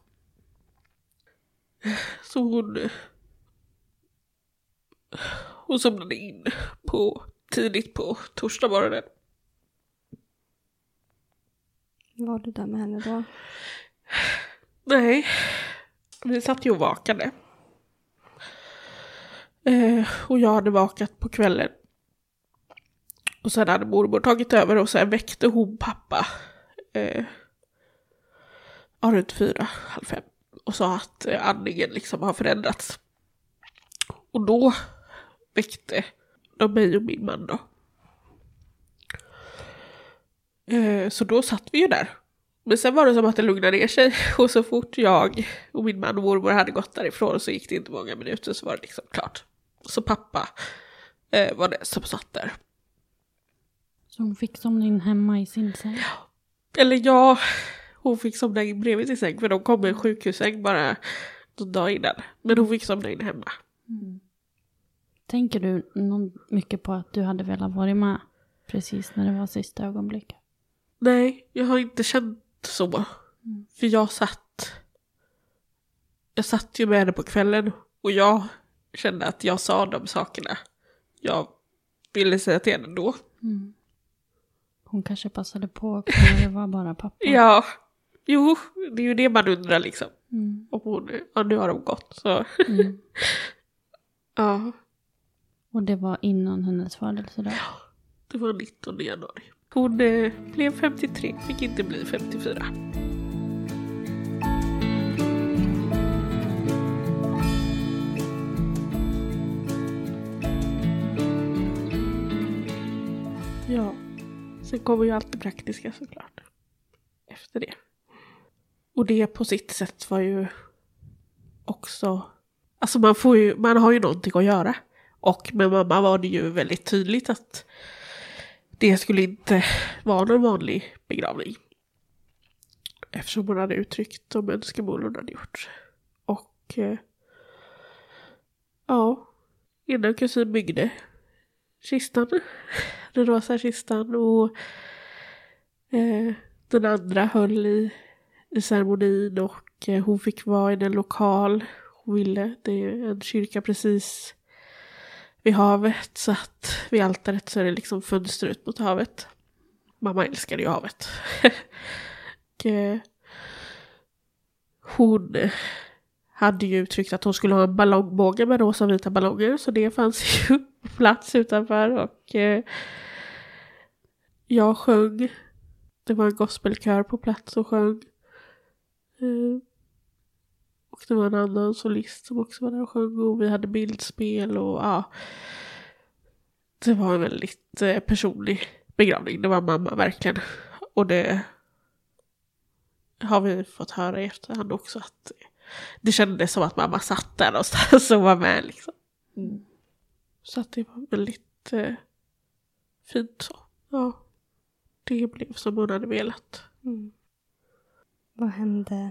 Så hon hon somnade in på tidigt på torsdag morgonen. Var du där med henne då? Nej, vi satt ju och vakade. Eh, och jag hade vakat på kvällen. Och sen hade mormor tagit över och sen väckte hon pappa. Eh, ja, runt fyra, halv fem. Och sa att eh, andningen liksom har förändrats. Och då väckte de mig och min man då. Eh, så då satt vi ju där. Men sen var det som att det lugnade ner sig och så fort jag och min man och mormor hade gått därifrån så gick det inte många minuter så var det liksom klart. Så pappa eh, var det som satt där. Så hon fick somna in hemma i sin säng? Eller ja, hon fick somna in bredvid sin säng för de kom med en sjukhussäng bara någon dag innan. Men hon fick somna in hemma. Tänker du någon, mycket på att du hade velat vara med precis när det var sista ögonblicket? Nej, jag har inte känt så. För jag satt... Jag satt ju med henne på kvällen och jag kände att jag sa de sakerna jag ville säga till henne då. Hon kanske passade på också när det var bara pappa. Ja, jo, det är ju det man undrar liksom. Mm. Om hon, ja nu har de gått så. Mm. ja, Och det var innan hennes födelsedag? det var 19 januari. Hon eh, blev 53, fick inte bli 54. Ja, sen kommer ju allt det praktiska såklart. Efter det. Och det på sitt sätt var ju också... Alltså man, får ju, man har ju någonting att göra. Och med mamma var det ju väldigt tydligt att det skulle inte vara någon vanlig begravning. Eftersom hon hade uttryckt de önskemål hon hade gjort. Och eh, ja, innan kusin byggde kistan. Den rosa kistan och eh, den andra höll i, i ceremonin och eh, hon fick vara i den lokal hon ville. Det är en kyrka precis vid havet så att vid altaret så är det liksom fönster ut mot havet. Mamma älskade ju havet. och, eh, hon hade ju uttryckt att hon skulle ha en ballongbåge med rosa och vita ballonger så det fanns ju på plats utanför och eh, jag sjöng. Det var en gospelkör på plats och sjöng. Eh, och det var en annan solist som också var där och sjöng och vi hade bildspel och ja. Det var en väldigt eh, personlig begravning. Det var mamma verkligen. Och det har vi fått höra i efterhand också att det kändes som att mamma satt där någonstans och var med liksom. Så att det var väldigt eh, fint så. Ja. Det blev som hon hade velat. Vad hände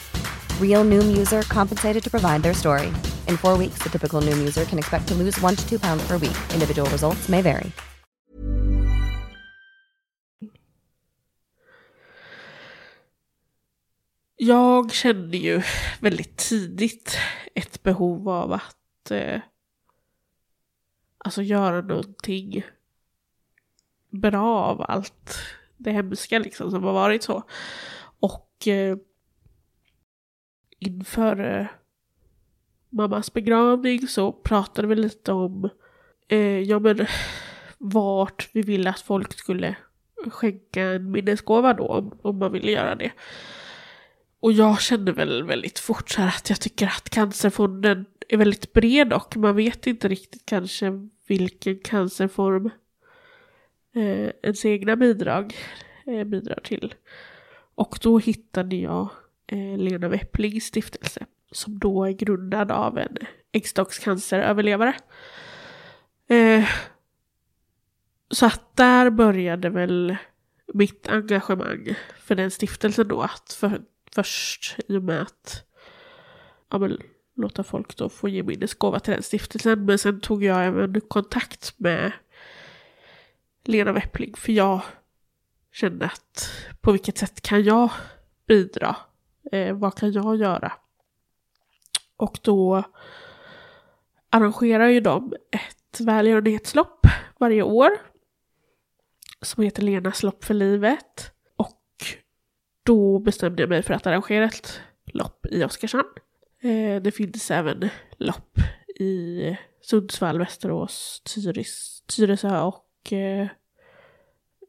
Real Noom user compensated to provide their story. In four weeks, the typical Noom user can expect to lose one to two pounds per week. Individual results may vary. Jag kände ju väldigt tidigt ett behov av att eh, alltså göra någonting bra av allt det hemska liksom som har varit så. Och eh, inför eh, mammas begravning så pratade vi lite om eh, ja, men, vart vi ville att folk skulle skänka en minnesgåva då om, om man ville göra det. Och jag kände väl väldigt fort så här att jag tycker att Cancerfonden är väldigt bred och man vet inte riktigt kanske vilken cancerform eh, ens egna bidrag eh, bidrar till. Och då hittade jag eh, Lena Wepplings stiftelse som då är grundad av en äggstockscanceröverlevare. Eh, så att där började väl mitt engagemang för den stiftelsen då att för, först i och med att ja, men, låta folk då få ge minnesgåva till den stiftelsen. Men sen tog jag även kontakt med Lena Weppling för jag kände att på vilket sätt kan jag bidra? Eh, vad kan jag göra? Och då arrangerar ju de ett välgörenhetslopp varje år som heter Lenas lopp för livet. Och då bestämde jag mig för att arrangera ett lopp i Oskarshamn. Eh, det finns även lopp i Sundsvall, Västerås, Tyris, Tyresö och eh,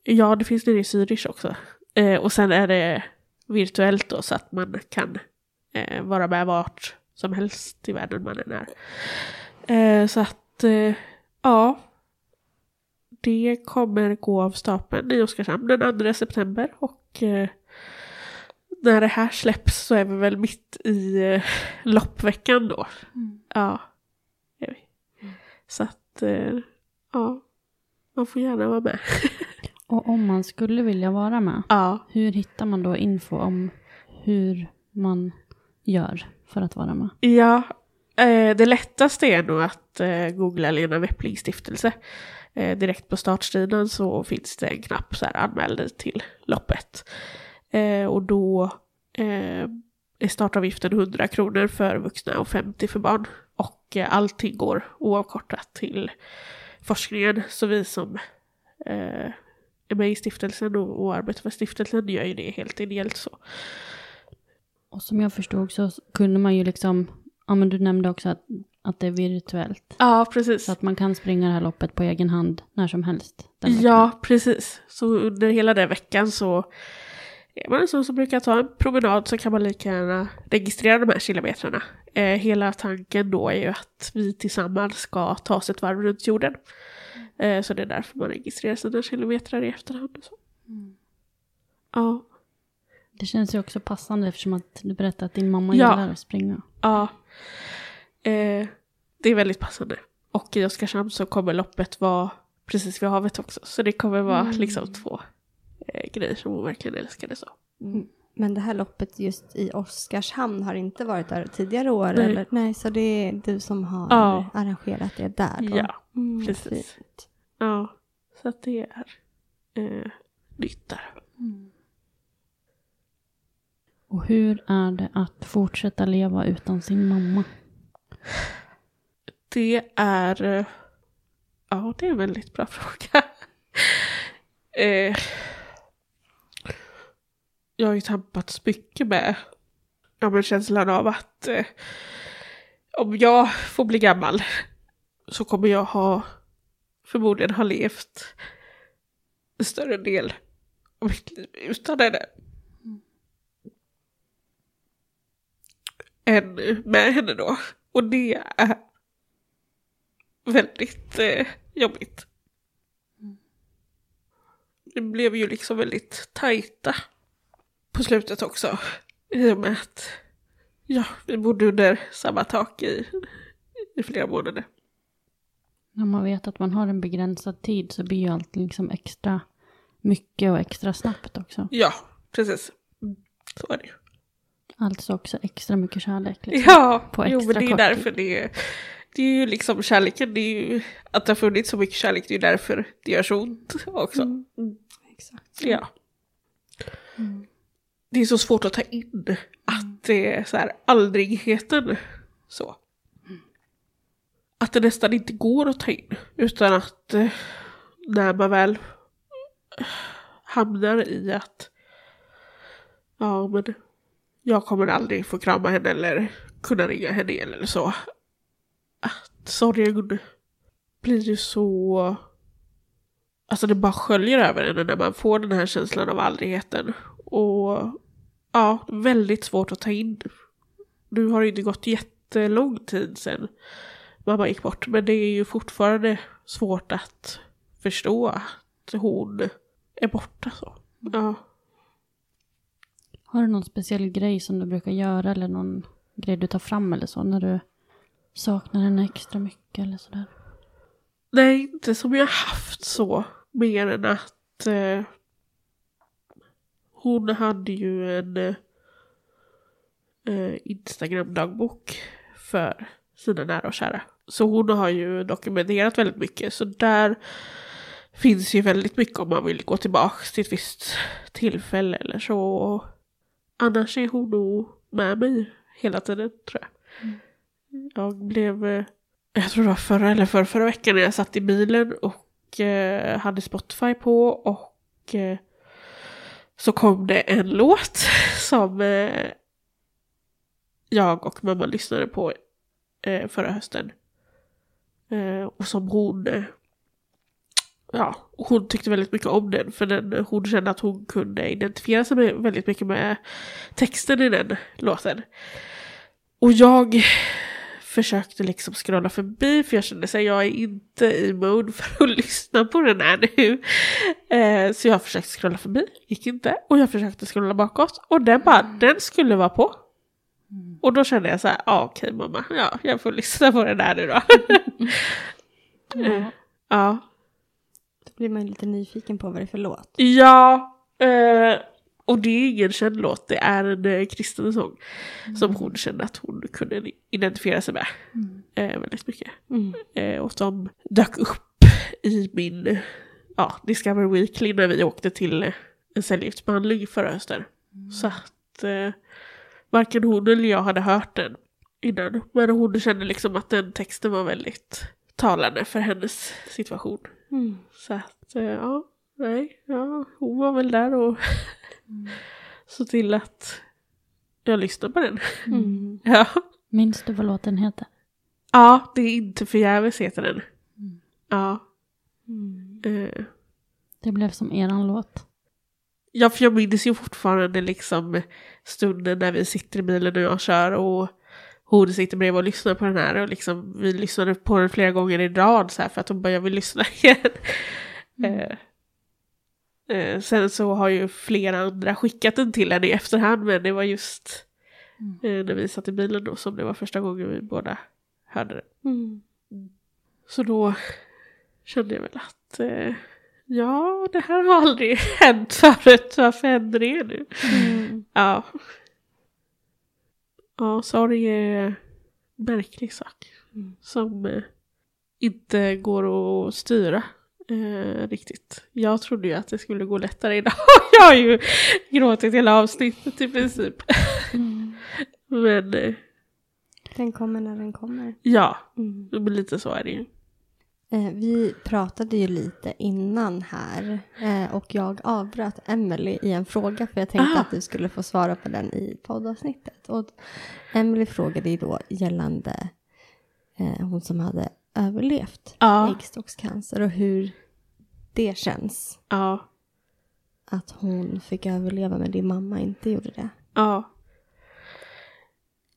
ja, det finns nere i Zürich också. Eh, och sen är det virtuellt då så att man kan eh, vara med vart som helst i världen man än är. Eh, så att eh, ja, det kommer gå av stapeln i Oskarshamn den 2 september och eh, när det här släpps så är vi väl mitt i eh, loppveckan då. Mm. Ja, är vi. Så att eh, ja, man får gärna vara med. Och om man skulle vilja vara med, ja. hur hittar man då info om hur man gör för att vara med? Ja, eh, det lättaste är nog att eh, googla Lena Weppling stiftelse. Eh, direkt på startsidan så finns det en knapp så här anmäl dig till loppet. Och då är startavgiften 100 kronor för vuxna och 50 för barn. Och eh, allting går oavkortat till forskningen. Så vi som eh, är med i stiftelsen och, och arbetar för stiftelsen gör ju det helt ideellt så. Och som jag förstod så kunde man ju liksom, ja men du nämnde också att, att det är virtuellt. Ja, precis. Så att man kan springa det här loppet på egen hand när som helst. Ja, precis. Så under hela den veckan så är man en sån som brukar ta en promenad så kan man lika gärna registrera de här kilometrarna. Eh, hela tanken då är ju att vi tillsammans ska ta oss ett varv runt jorden. Eh, så det är därför man registrerar sina kilometrar i efterhand. Och så. Ja, Det känns ju också passande eftersom att du berättade att din mamma Ja. gillar att springa. ja. Eh, det är väldigt passande. Och i Oskarshamn så kommer loppet vara precis vid havet också. Så det kommer vara liksom två eh, grejer som hon verkligen älskade så. Men det här loppet just i Oskarshamn har inte varit där tidigare år? Nej. Eller? Nej, så det är du som har Ja. arrangerat det där då? Ja, Mm, precis. fint. Ja, så att det är eh, nytt där. Och hur är det att fortsätta leva utan sin mamma? Det är... eh, Ja, det är en väldigt bra fråga. eh, jag har ju tampats mycket med ja, men känslan av att eh, om jag får bli gammal så kommer jag ha förmodligen ha levt en större del av mitt liv utan henne. Än med henne då. Och det är väldigt eh, jobbigt. Det blev ju liksom väldigt tajta på slutet också. I och med att ja, vi bodde under samma tak i, i flera månader. När man vet att man har en begränsad tid så blir ju allt liksom extra mycket och extra snabbt också. Ja, precis. Så är det ju. Alltså också extra mycket kärlek. Liksom, Ja, på jo, extra men det är därför tid. det är, det är ju liksom kärleken, det är ju att det har funnits så mycket kärlek, det är ju därför det gör så ont också. Mm. Exakt. Ja. Det är så svårt att ta in att det är så här aldrigheten så. Att det nästan inte går att ta in utan att eh, när man väl hamnar i att ja men jag kommer aldrig få krama henne eller kunna ringa henne igen eller så. Att sorgen blir ju så Alltså det bara sköljer över en när man får den här känslan av aldrigheten. Och ja, väldigt svårt att ta in. Nu har det inte gått jättelång tid sedan mamma gick bort. Men det är ju fortfarande svårt att förstå att hon är borta så. Ja. Har du någon speciell grej som du brukar göra eller någon grej du tar fram eller så när du saknar henne extra mycket eller sådär? Nej, inte som jag haft så. Mer än att eh, hon hade ju en eh, Instagram-dagbok för sina nära och kära. Så hon har ju dokumenterat väldigt mycket. Så där finns ju väldigt mycket om man vill gå tillbaka till ett visst tillfälle eller så. Annars är hon nog med mig hela tiden tror jag. Jag blev, eh, jag tror det var förra eller förra, förra veckan när jag satt i bilen och eh, hade Spotify på och eh, så kom det en låt som eh, jag och mamma lyssnade på eh, förra hösten. Eh, och som hon, eh, ja, hon tyckte väldigt mycket om den för den, hon kände att hon kunde identifiera sig med, väldigt mycket med texten i den låten. Och jag försökte liksom scrolla förbi för jag kände att jag är inte i mode för att lyssna på den här nu. Eh, så jag försökte scrolla förbi, gick inte. Och jag försökte scrolla bakåt och den bara, den skulle vara på. Och då kände jag så här, ja okej mamma, ja jag får lyssna på den här nu då. Eh, ja. Då blir man lite nyfiken på vad det är för låt. Ja, eh, och det är ingen känd låt, det är en eh, kristen sång. Som hon kände att hon kunde identifiera sig med. Eh, väldigt mycket. Mm. Eh, och som dök upp i min ja, Discover Weekly när vi åkte till en cellgiftsbehandling förra hösten. Så att eh, varken hon eller jag hade hört den innan. Men hon kände liksom att den texten var väldigt talande för hennes situation. Mm. Så att eh, ja, nej, ja, hon var väl där och såg till att jag lyssnade på den. Mm. Ja. Minns du vad låten heter? ja, det är inte förgäves heter den. Ja. Mm. Eh, Det blev som eran låt. Ja, för jag minns ju fortfarande liksom stunden när vi sitter i bilen och jag kör och hon sitter bredvid och lyssnar på den här och liksom vi lyssnade på den flera gånger i rad så här för att hon bara jag vill lyssna igen. Eh, eh, sen så har ju flera andra skickat den till henne i efterhand men det var just eh, när vi satt i bilen då som det var första gången vi båda hörde den. Mm. Så då kände jag väl att eh, ja, det här har aldrig hänt förut. Varför händer det nu? Mm. Ja. Ja, sorg är en märklig sak. Som eh, inte går att styra eh, riktigt. Jag trodde ju att det skulle gå lättare idag. jag har ju gråtit hela avsnittet i princip. Men eh, Den kommer när den kommer. ja, Mm. lite så är det ju. Eh, vi pratade ju lite innan här eh, och jag avbröt Emily i en fråga för jag tänkte Ah. att du skulle få svara på den i poddavsnittet. Och Emily frågade ju då gällande eh, hon som hade överlevt Ja. äggstockscancer och hur det känns. Ja. att hon fick överleva men din mamma inte gjorde det. Ja.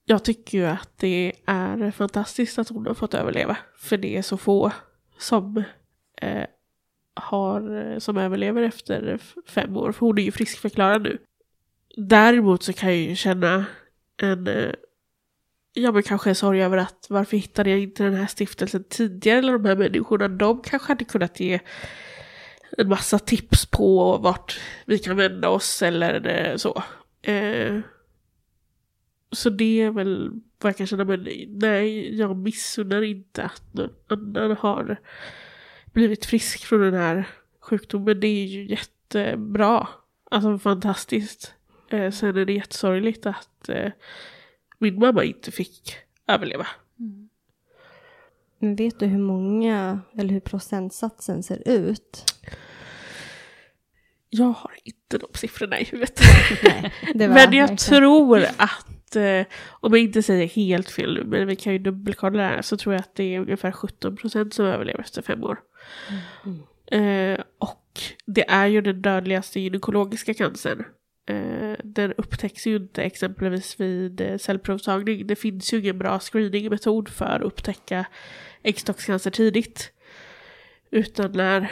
Jag tycker ju att det är fantastiskt att hon har fått överleva. För det är så få som, eh, har, som överlever efter fem år. För hon är ju friskförklarad nu. Däremot så kan jag ju känna en, eh, ja men kanske en sorg över att varför hittade jag inte den här stiftelsen tidigare? Eller de här människorna, de kanske hade kunnat ge en massa tips på vart vi kan vända oss eller eh, så. Eh, så det är väl vad jag kan känna, men nej, jag missunnar inte att någon annan har blivit frisk från den här sjukdomen. Det är ju jättebra, alltså fantastiskt. Eh, sen är det jättesorgligt att eh, min mamma inte fick överleva. Men vet du hur många, eller hur procentsatsen ser ut? Jag har inte de siffrorna i huvudet. Nej, men jag verkligen- tror att, eh, om jag inte säger helt fel nu, men vi kan ju dubbelkolla det här, så tror jag att det är ungefär 17% som överlever efter fem år. Eh, och det är ju den dödligaste gynekologiska cancern. Eh, den upptäcks ju inte exempelvis vid eh, cellprovtagning. Det finns ju ingen bra screeningmetod för att upptäcka äggstockscancer tidigt. Utan när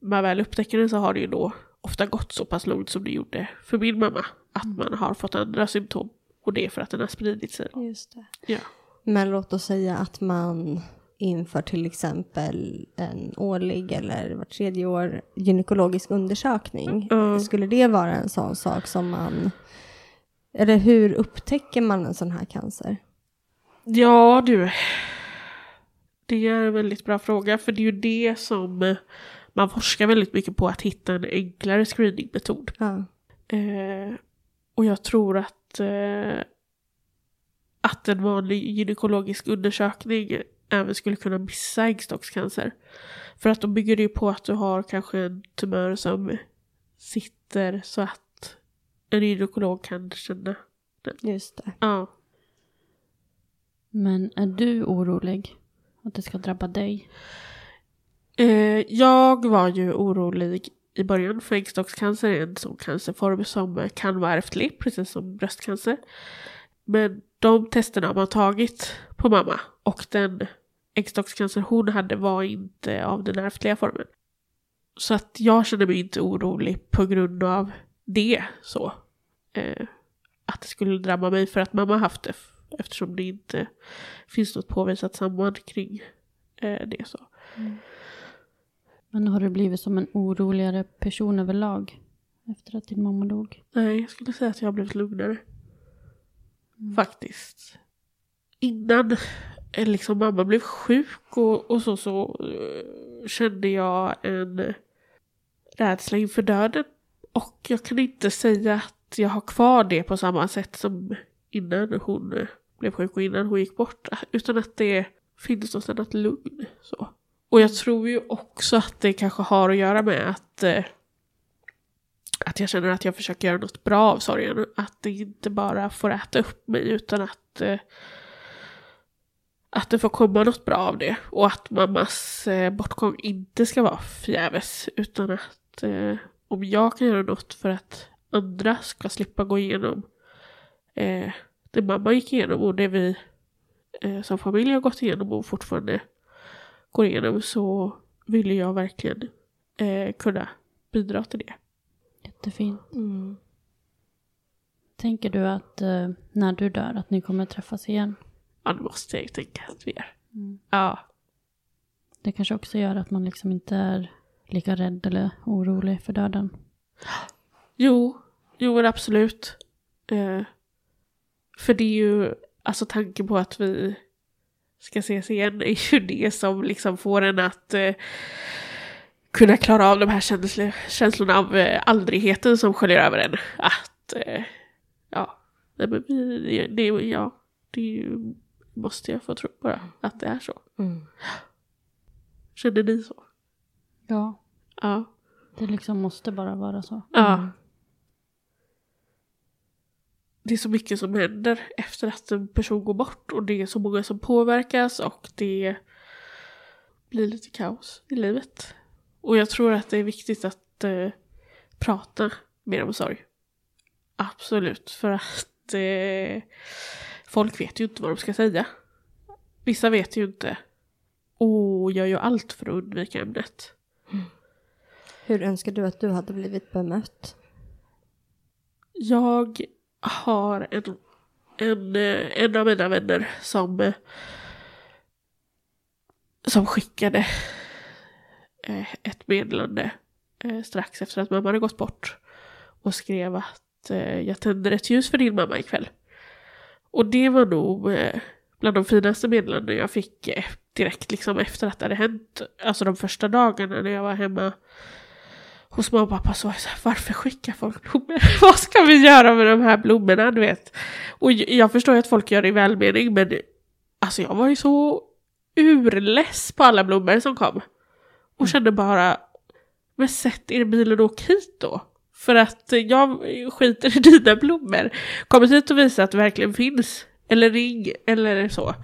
man väl upptäcker den så har det ju då ofta gått så pass långt som det gjorde för min mamma. Att man har fått andra symptom. Och det är för att den har spridit sig. Just det. Ja. Men låt oss säga att man inför till exempel en årlig eller var tredje år gynekologisk undersökning. Mm. Skulle det vara en sån sak som man... Eller hur upptäcker man en sån här cancer? Ja du. Det är en väldigt bra fråga för det är ju det som eh, man forskar väldigt mycket på att hitta en enklare screeningmetod. Ja. Eh, och jag tror att, eh, att en vanlig gynekologisk undersökning även skulle kunna missa äggstockscancer. För att då bygger det ju på att du har kanske en tumör som sitter så att en gynekolog kan känna den. Just det. Ja. Men är du orolig att det ska drabba dig? Eh, jag var ju orolig i början för äggstockscancer är en sån cancerform som kan vara ärftlig, precis som bröstcancer. Men de testerna har man tagit på mamma och den äggstockscancer hon hade var inte av den ärftliga formen. Så att jag känner mig inte orolig på grund av det så. Eh, att det skulle drabba mig för att mamma haft det eftersom det inte finns något påvisat samband kring eh, det så. Men har du blivit som en oroligare person överlag efter att din mamma dog? Nej, jag skulle säga att jag har blivit lugnare. Mm. Faktiskt. Innan eh, liksom mamma blev sjuk och, och så, så eh, kände jag en rädsla inför döden. Och jag kan inte säga att jag har kvar det på samma sätt som innan hon eh, blev sjuk och innan hon gick bort. Utan att det finns något annat lugn. Så. Och jag tror ju också att det kanske har att göra med att eh, att jag känner att jag försöker göra något bra av sorgen. Att det inte bara får äta upp mig utan att, eh, att det får komma något bra av det. Och att mammas eh, bortgång inte ska vara förgäves. Utan att eh, om jag kan göra något för att andra ska slippa gå igenom eh, det mamma gick igenom och det vi eh, som familj har gått igenom och fortfarande går igenom så vill jag verkligen eh, kunna bidra till det. Jättefint. Mm. Tänker du att eh, när du dör att ni kommer träffas igen? Ja, det måste jag ju tänka att vi är. Mm. Ja. Det kanske också gör att man liksom inte är lika rädd eller orolig för döden. Jo, jo men absolut. Eh, för det är ju, alltså tanken på att vi ska ses igen är ju det som liksom får en att eh, kunna klara av de här känsl känslorna av eh, aldrigheten som sköljer över en. Att, eh, ja, nej, men det, det, ja, det måste jag få tro bara, att det är så. Mm. Känner ni så? Ja, Ja. det liksom måste bara vara så. Ja. Det är så mycket som händer efter att en person går bort och det är så många som påverkas och det blir lite kaos i livet. Och jag tror att det är viktigt att eh, prata mer om sorg. Absolut, för att eh, folk vet ju inte vad de ska säga. Vissa vet ju inte och gör ju allt för att undvika ämnet. Hur önskar du att du hade blivit bemött? Jag har en, en, eh, en av mina vänner som, eh, som skickade Eh, ett meddelande eh, strax efter att mamma hade gått bort och skrev att eh, jag tänder ett ljus för din mamma ikväll. Och det var nog eh, bland de finaste meddelanden jag fick eh, direkt liksom efter att det hade hänt. Alltså de första dagarna när jag var hemma hos mamma och pappa så var jag så här, varför skickar folk blommor? Vad ska vi göra med de här blommorna, du vet? Och jag förstår ju att folk gör det i välmening, men alltså jag var ju så urless på alla blommor som kom. Och kände bara, men sätt er i bilen och åk hit då. För att jag skiter i dina blommor. Kom hit och visa att det verkligen finns. Eller ring, eller så.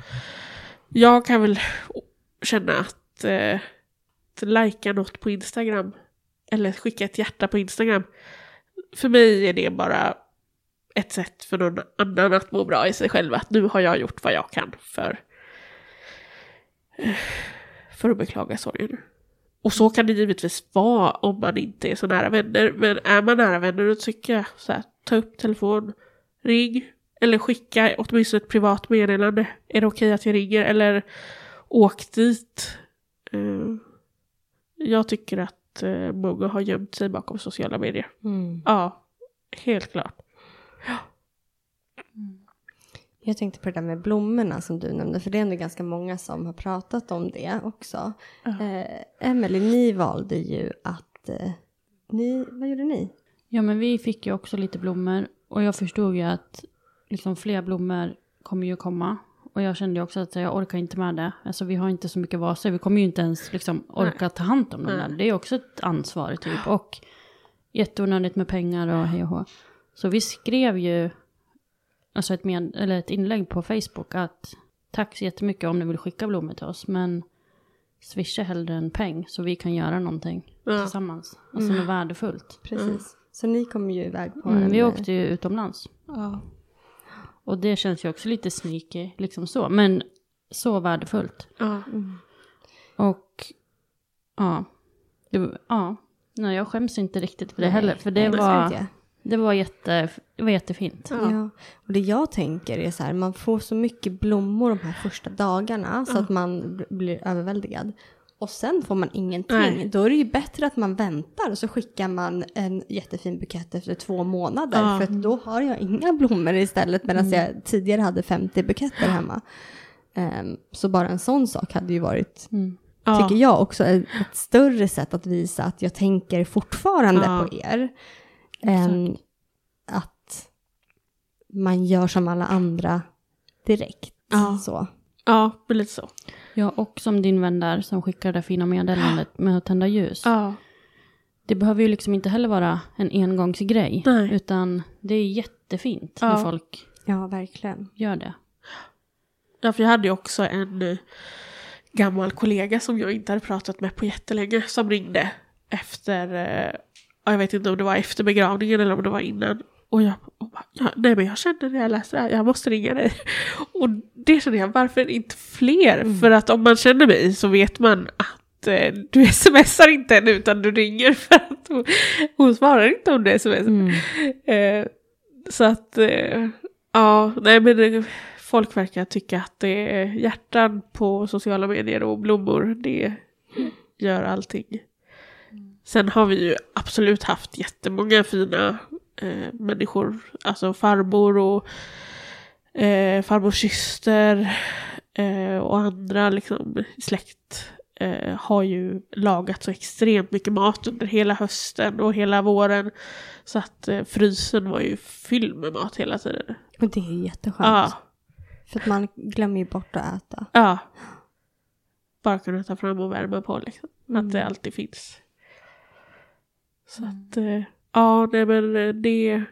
Jag kan väl känna att, eh, att lajka något på Instagram eller skicka ett hjärta på Instagram. För mig är det bara ett sätt för någon annan att må bra i sig själv. Att nu har jag gjort vad jag kan för, för att beklaga sorgen. Och så kan det givetvis vara om man inte är så nära vänner. Men är man nära vänner då tycker jag så här, ta upp telefon, ring eller skicka åtminstone ett privat meddelande. Är det okej okay att jag ringer? Eller åk dit. Uh, jag tycker att uh, många har gömt sig bakom sociala medier. Mm. Ja, helt klart. Jag tänkte på det där med blommorna som du nämnde, för det är ändå ganska många som har pratat om det också. Ja. Eh, Emelie, ni valde ju att... Eh, ni, vad gjorde ni? Ja, men vi fick ju också lite blommor. Och jag förstod ju att liksom fler blommor kommer ju komma. Och jag kände ju också att jag orkar inte med det. Alltså vi har inte så mycket vaser. Vi kommer ju inte ens liksom orka ta hand om dem där. Det är också ett ansvar typ. Och jätteonödigt med pengar och hej och hå. Så vi skrev ju alltså ett, med, eller ett inlägg på Facebook att tack så jättemycket om ni vill skicka blommor till oss. Men swisha hellre en peng så vi kan göra någonting Ja. tillsammans. Alltså Mm. något värdefullt. Precis. Så ni kom ju iväg på Mm, en... vi åkte ju utomlands. Ja. Och det känns ju också lite sneaky, liksom så. Men så värdefullt. Ja. Och ja, det, ja. Nej, jag skäms inte riktigt för det Nej, heller. För det nej, det var. Det var, jätte, det var jättefint. Ja. Och det jag tänker är så här, man får så mycket blommor de här första dagarna så att man bl- blir överväldigad. Och sen får man ingenting. Nej. Då är det ju bättre att man väntar och så skickar man en jättefin bukett efter två månader. Ja. För att då har jag inga blommor istället medan jag tidigare hade 50 buketter hemma. Ehm, så bara en sån sak hade ju varit, Mm. Ja. tycker jag, också ett, ett större sätt att visa att jag tänker fortfarande Ja. på er. Än att man gör som alla andra direkt. Ja. Så. ja, lite så. Ja, och som din vän där som skickade det fina meddelandet med att tända ljus. Ja. Det behöver ju liksom inte heller vara en engångsgrej. Nej. Utan det är jättefint Ja. när folk Ja, verkligen. gör det. Ja, för jag hade ju också en eh, gammal kollega som jag inte hade pratat med på jättelänge som ringde efter, eh, jag vet inte om det var efter begravningen eller om det var innan. Och jag, och bara, ja, nej men jag kände när jag läste det här, jag måste ringa dig. Och det kände jag, varför inte fler? För att om man känner mig så vet man att eh, du smsar inte än utan du ringer för att hon, hon svarar inte om det sms. Eh, så att, eh, ja, nej men eh, folk verkar tycka att det är hjärtan på sociala medier och blommor, det gör allting. Sen har vi ju absolut haft jättemånga fina eh, människor, alltså farmor och eh, farmors syster eh, och andra liksom släkt eh, har ju lagat så extremt mycket mat under hela hösten och hela våren. Så att eh, frysen var ju fylld med mat hela tiden. Och det är ju jätteskönt. Ja, För att man glömmer ju bort att äta. ja. Bara kunna ta fram och värma på liksom. Att det alltid finns. Så att, eh, ja, nej men eh, det,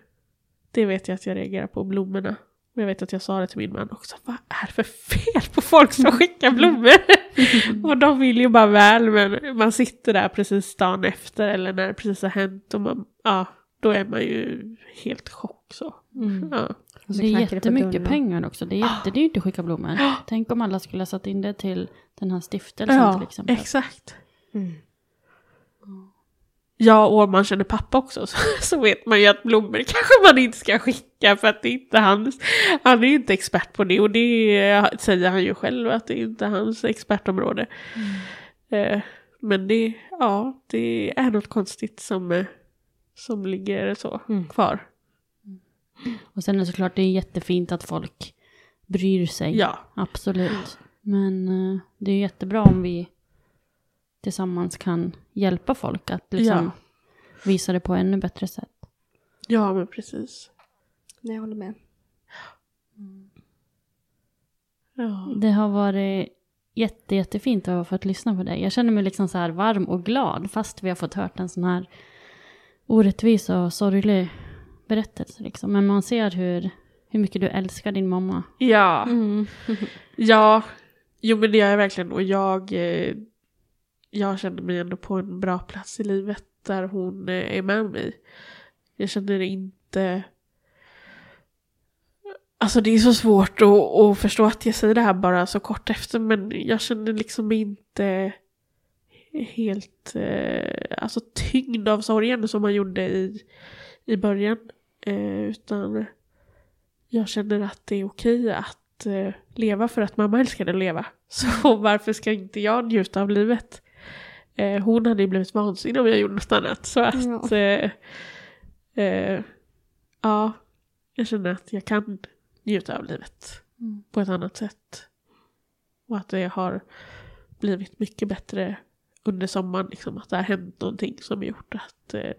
det vet jag att jag reagerar på, blommorna. Men jag vet att jag sa det till min man också. Vad är det för fel på folk som skickar blommor? och de vill ju bara väl men man sitter där precis dagen efter eller när det precis har hänt och man, ja, då är man ju helt chock så. Mm. Ja. Det är jättemycket dörren. pengar också. Det är jättedyrt att skicka blommor. Tänk om alla skulle ha satt in det till den här stiftelsen till Ja, exempel. exakt. Mm. Ja, och om man känner pappa också så, så vet man ju att blommor kanske man inte ska skicka för att det är inte hans. Han är ju inte expert på det och det säger han ju själv att det är inte hans expertområde. Eh, men det, ja, det är något konstigt som, eh, som ligger så kvar. Och sen är det såklart det är jättefint att folk bryr sig. Ja. Absolut. Men eh, det är jättebra om vi tillsammans kan hjälpa folk att liksom Ja. visa det på ännu bättre sätt. Ja, men precis. Nej, Jag håller med. Ja. Det har varit jätte, jättefint att ha fått lyssna på dig. Jag känner mig liksom så här varm och glad fast vi har fått hört en sån här orättvis och sorglig berättelse. Liksom. Men man ser hur, hur mycket du älskar din mamma. Ja. Mm. Ja, jo men det gör jag verkligen och jag, eh, jag känner mig ändå på en bra plats i livet där hon eh, är med mig. Jag känner inte... Alltså det är så svårt att, att förstå att jag säger det här bara så kort efter men jag känner liksom inte helt eh, alltså tyngd av sorgen som man gjorde i, i början. Eh, utan jag känner att det är okej att leva för att mamma älskade att leva. Så varför ska inte jag njuta av livet? Eh, hon hade ju blivit vansinnig om jag gjorde något annat. Så att... Eh, eh, ja, jag känner att jag kan njuta av livet Mm. på ett annat sätt. Och att det har blivit mycket bättre under sommaren. Liksom, att det har hänt någonting som gjort att eh,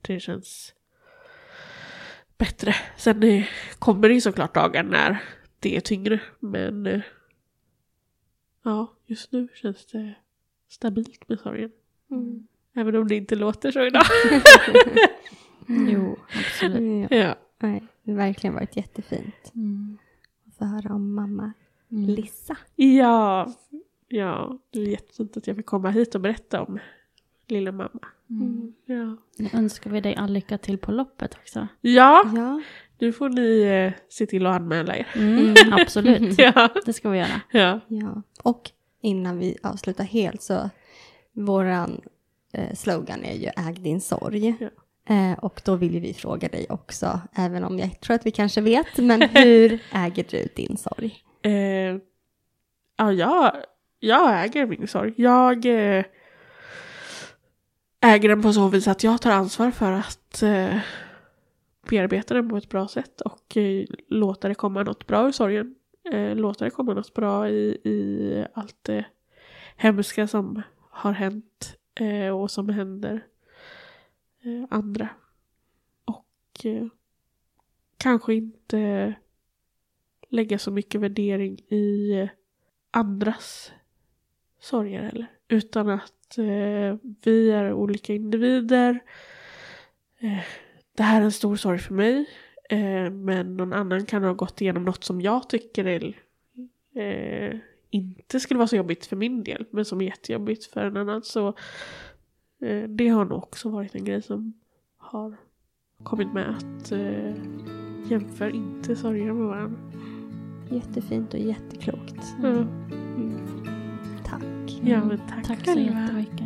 det känns bättre. Sen eh, kommer det ju såklart dagar när det är tyngre. Men eh, ja, just nu känns det stabilt med sorgen. Mm. Även om det inte låter så idag. Jo, absolut. Ja. ja. Nej, det har verkligen varit jättefint Mm. att få höra om mamma Mm. Lissa. ja, ja, det är jättefint att jag fick komma hit och berätta om lilla mamma. Mm. Ja. Nu önskar vi dig all lycka till på loppet också. ja, Ja, nu får ni eh, se till att anmäla er. Mm, absolut, Ja. det ska vi göra. Ja. ja. Och innan vi avslutar helt så våran eh, slogan är ju äg din sorg. Ja. Eh, och då vill vi fråga dig också, även om jag tror att vi kanske vet, men hur äger du din sorg? Eh, ja, jag, jag äger min sorg. Jag eh, äger den på så vis att jag tar ansvar för att eh, bearbeta den på ett bra sätt och eh, låta det komma något bra ur sorgen. Eh, låta det komma något bra i, i allt det hemska som har hänt eh, och som händer eh, andra. Och eh, kanske inte lägga så mycket värdering i eh, andras sorger heller. Utan att eh, vi är olika individer. Eh, det här är en stor sorg för mig. Eh, men någon annan kan ha gått igenom något som jag tycker är, eh, inte skulle vara så jobbigt för min del. Men som är jättejobbigt för en annan. Så eh, det har nog också varit en grej som har kommit med. Att eh, jämför inte sorger med varandra. Jättefint och jätteklokt. Ja. Mm. Tack. Ja, men tack, Tack så jättemycket.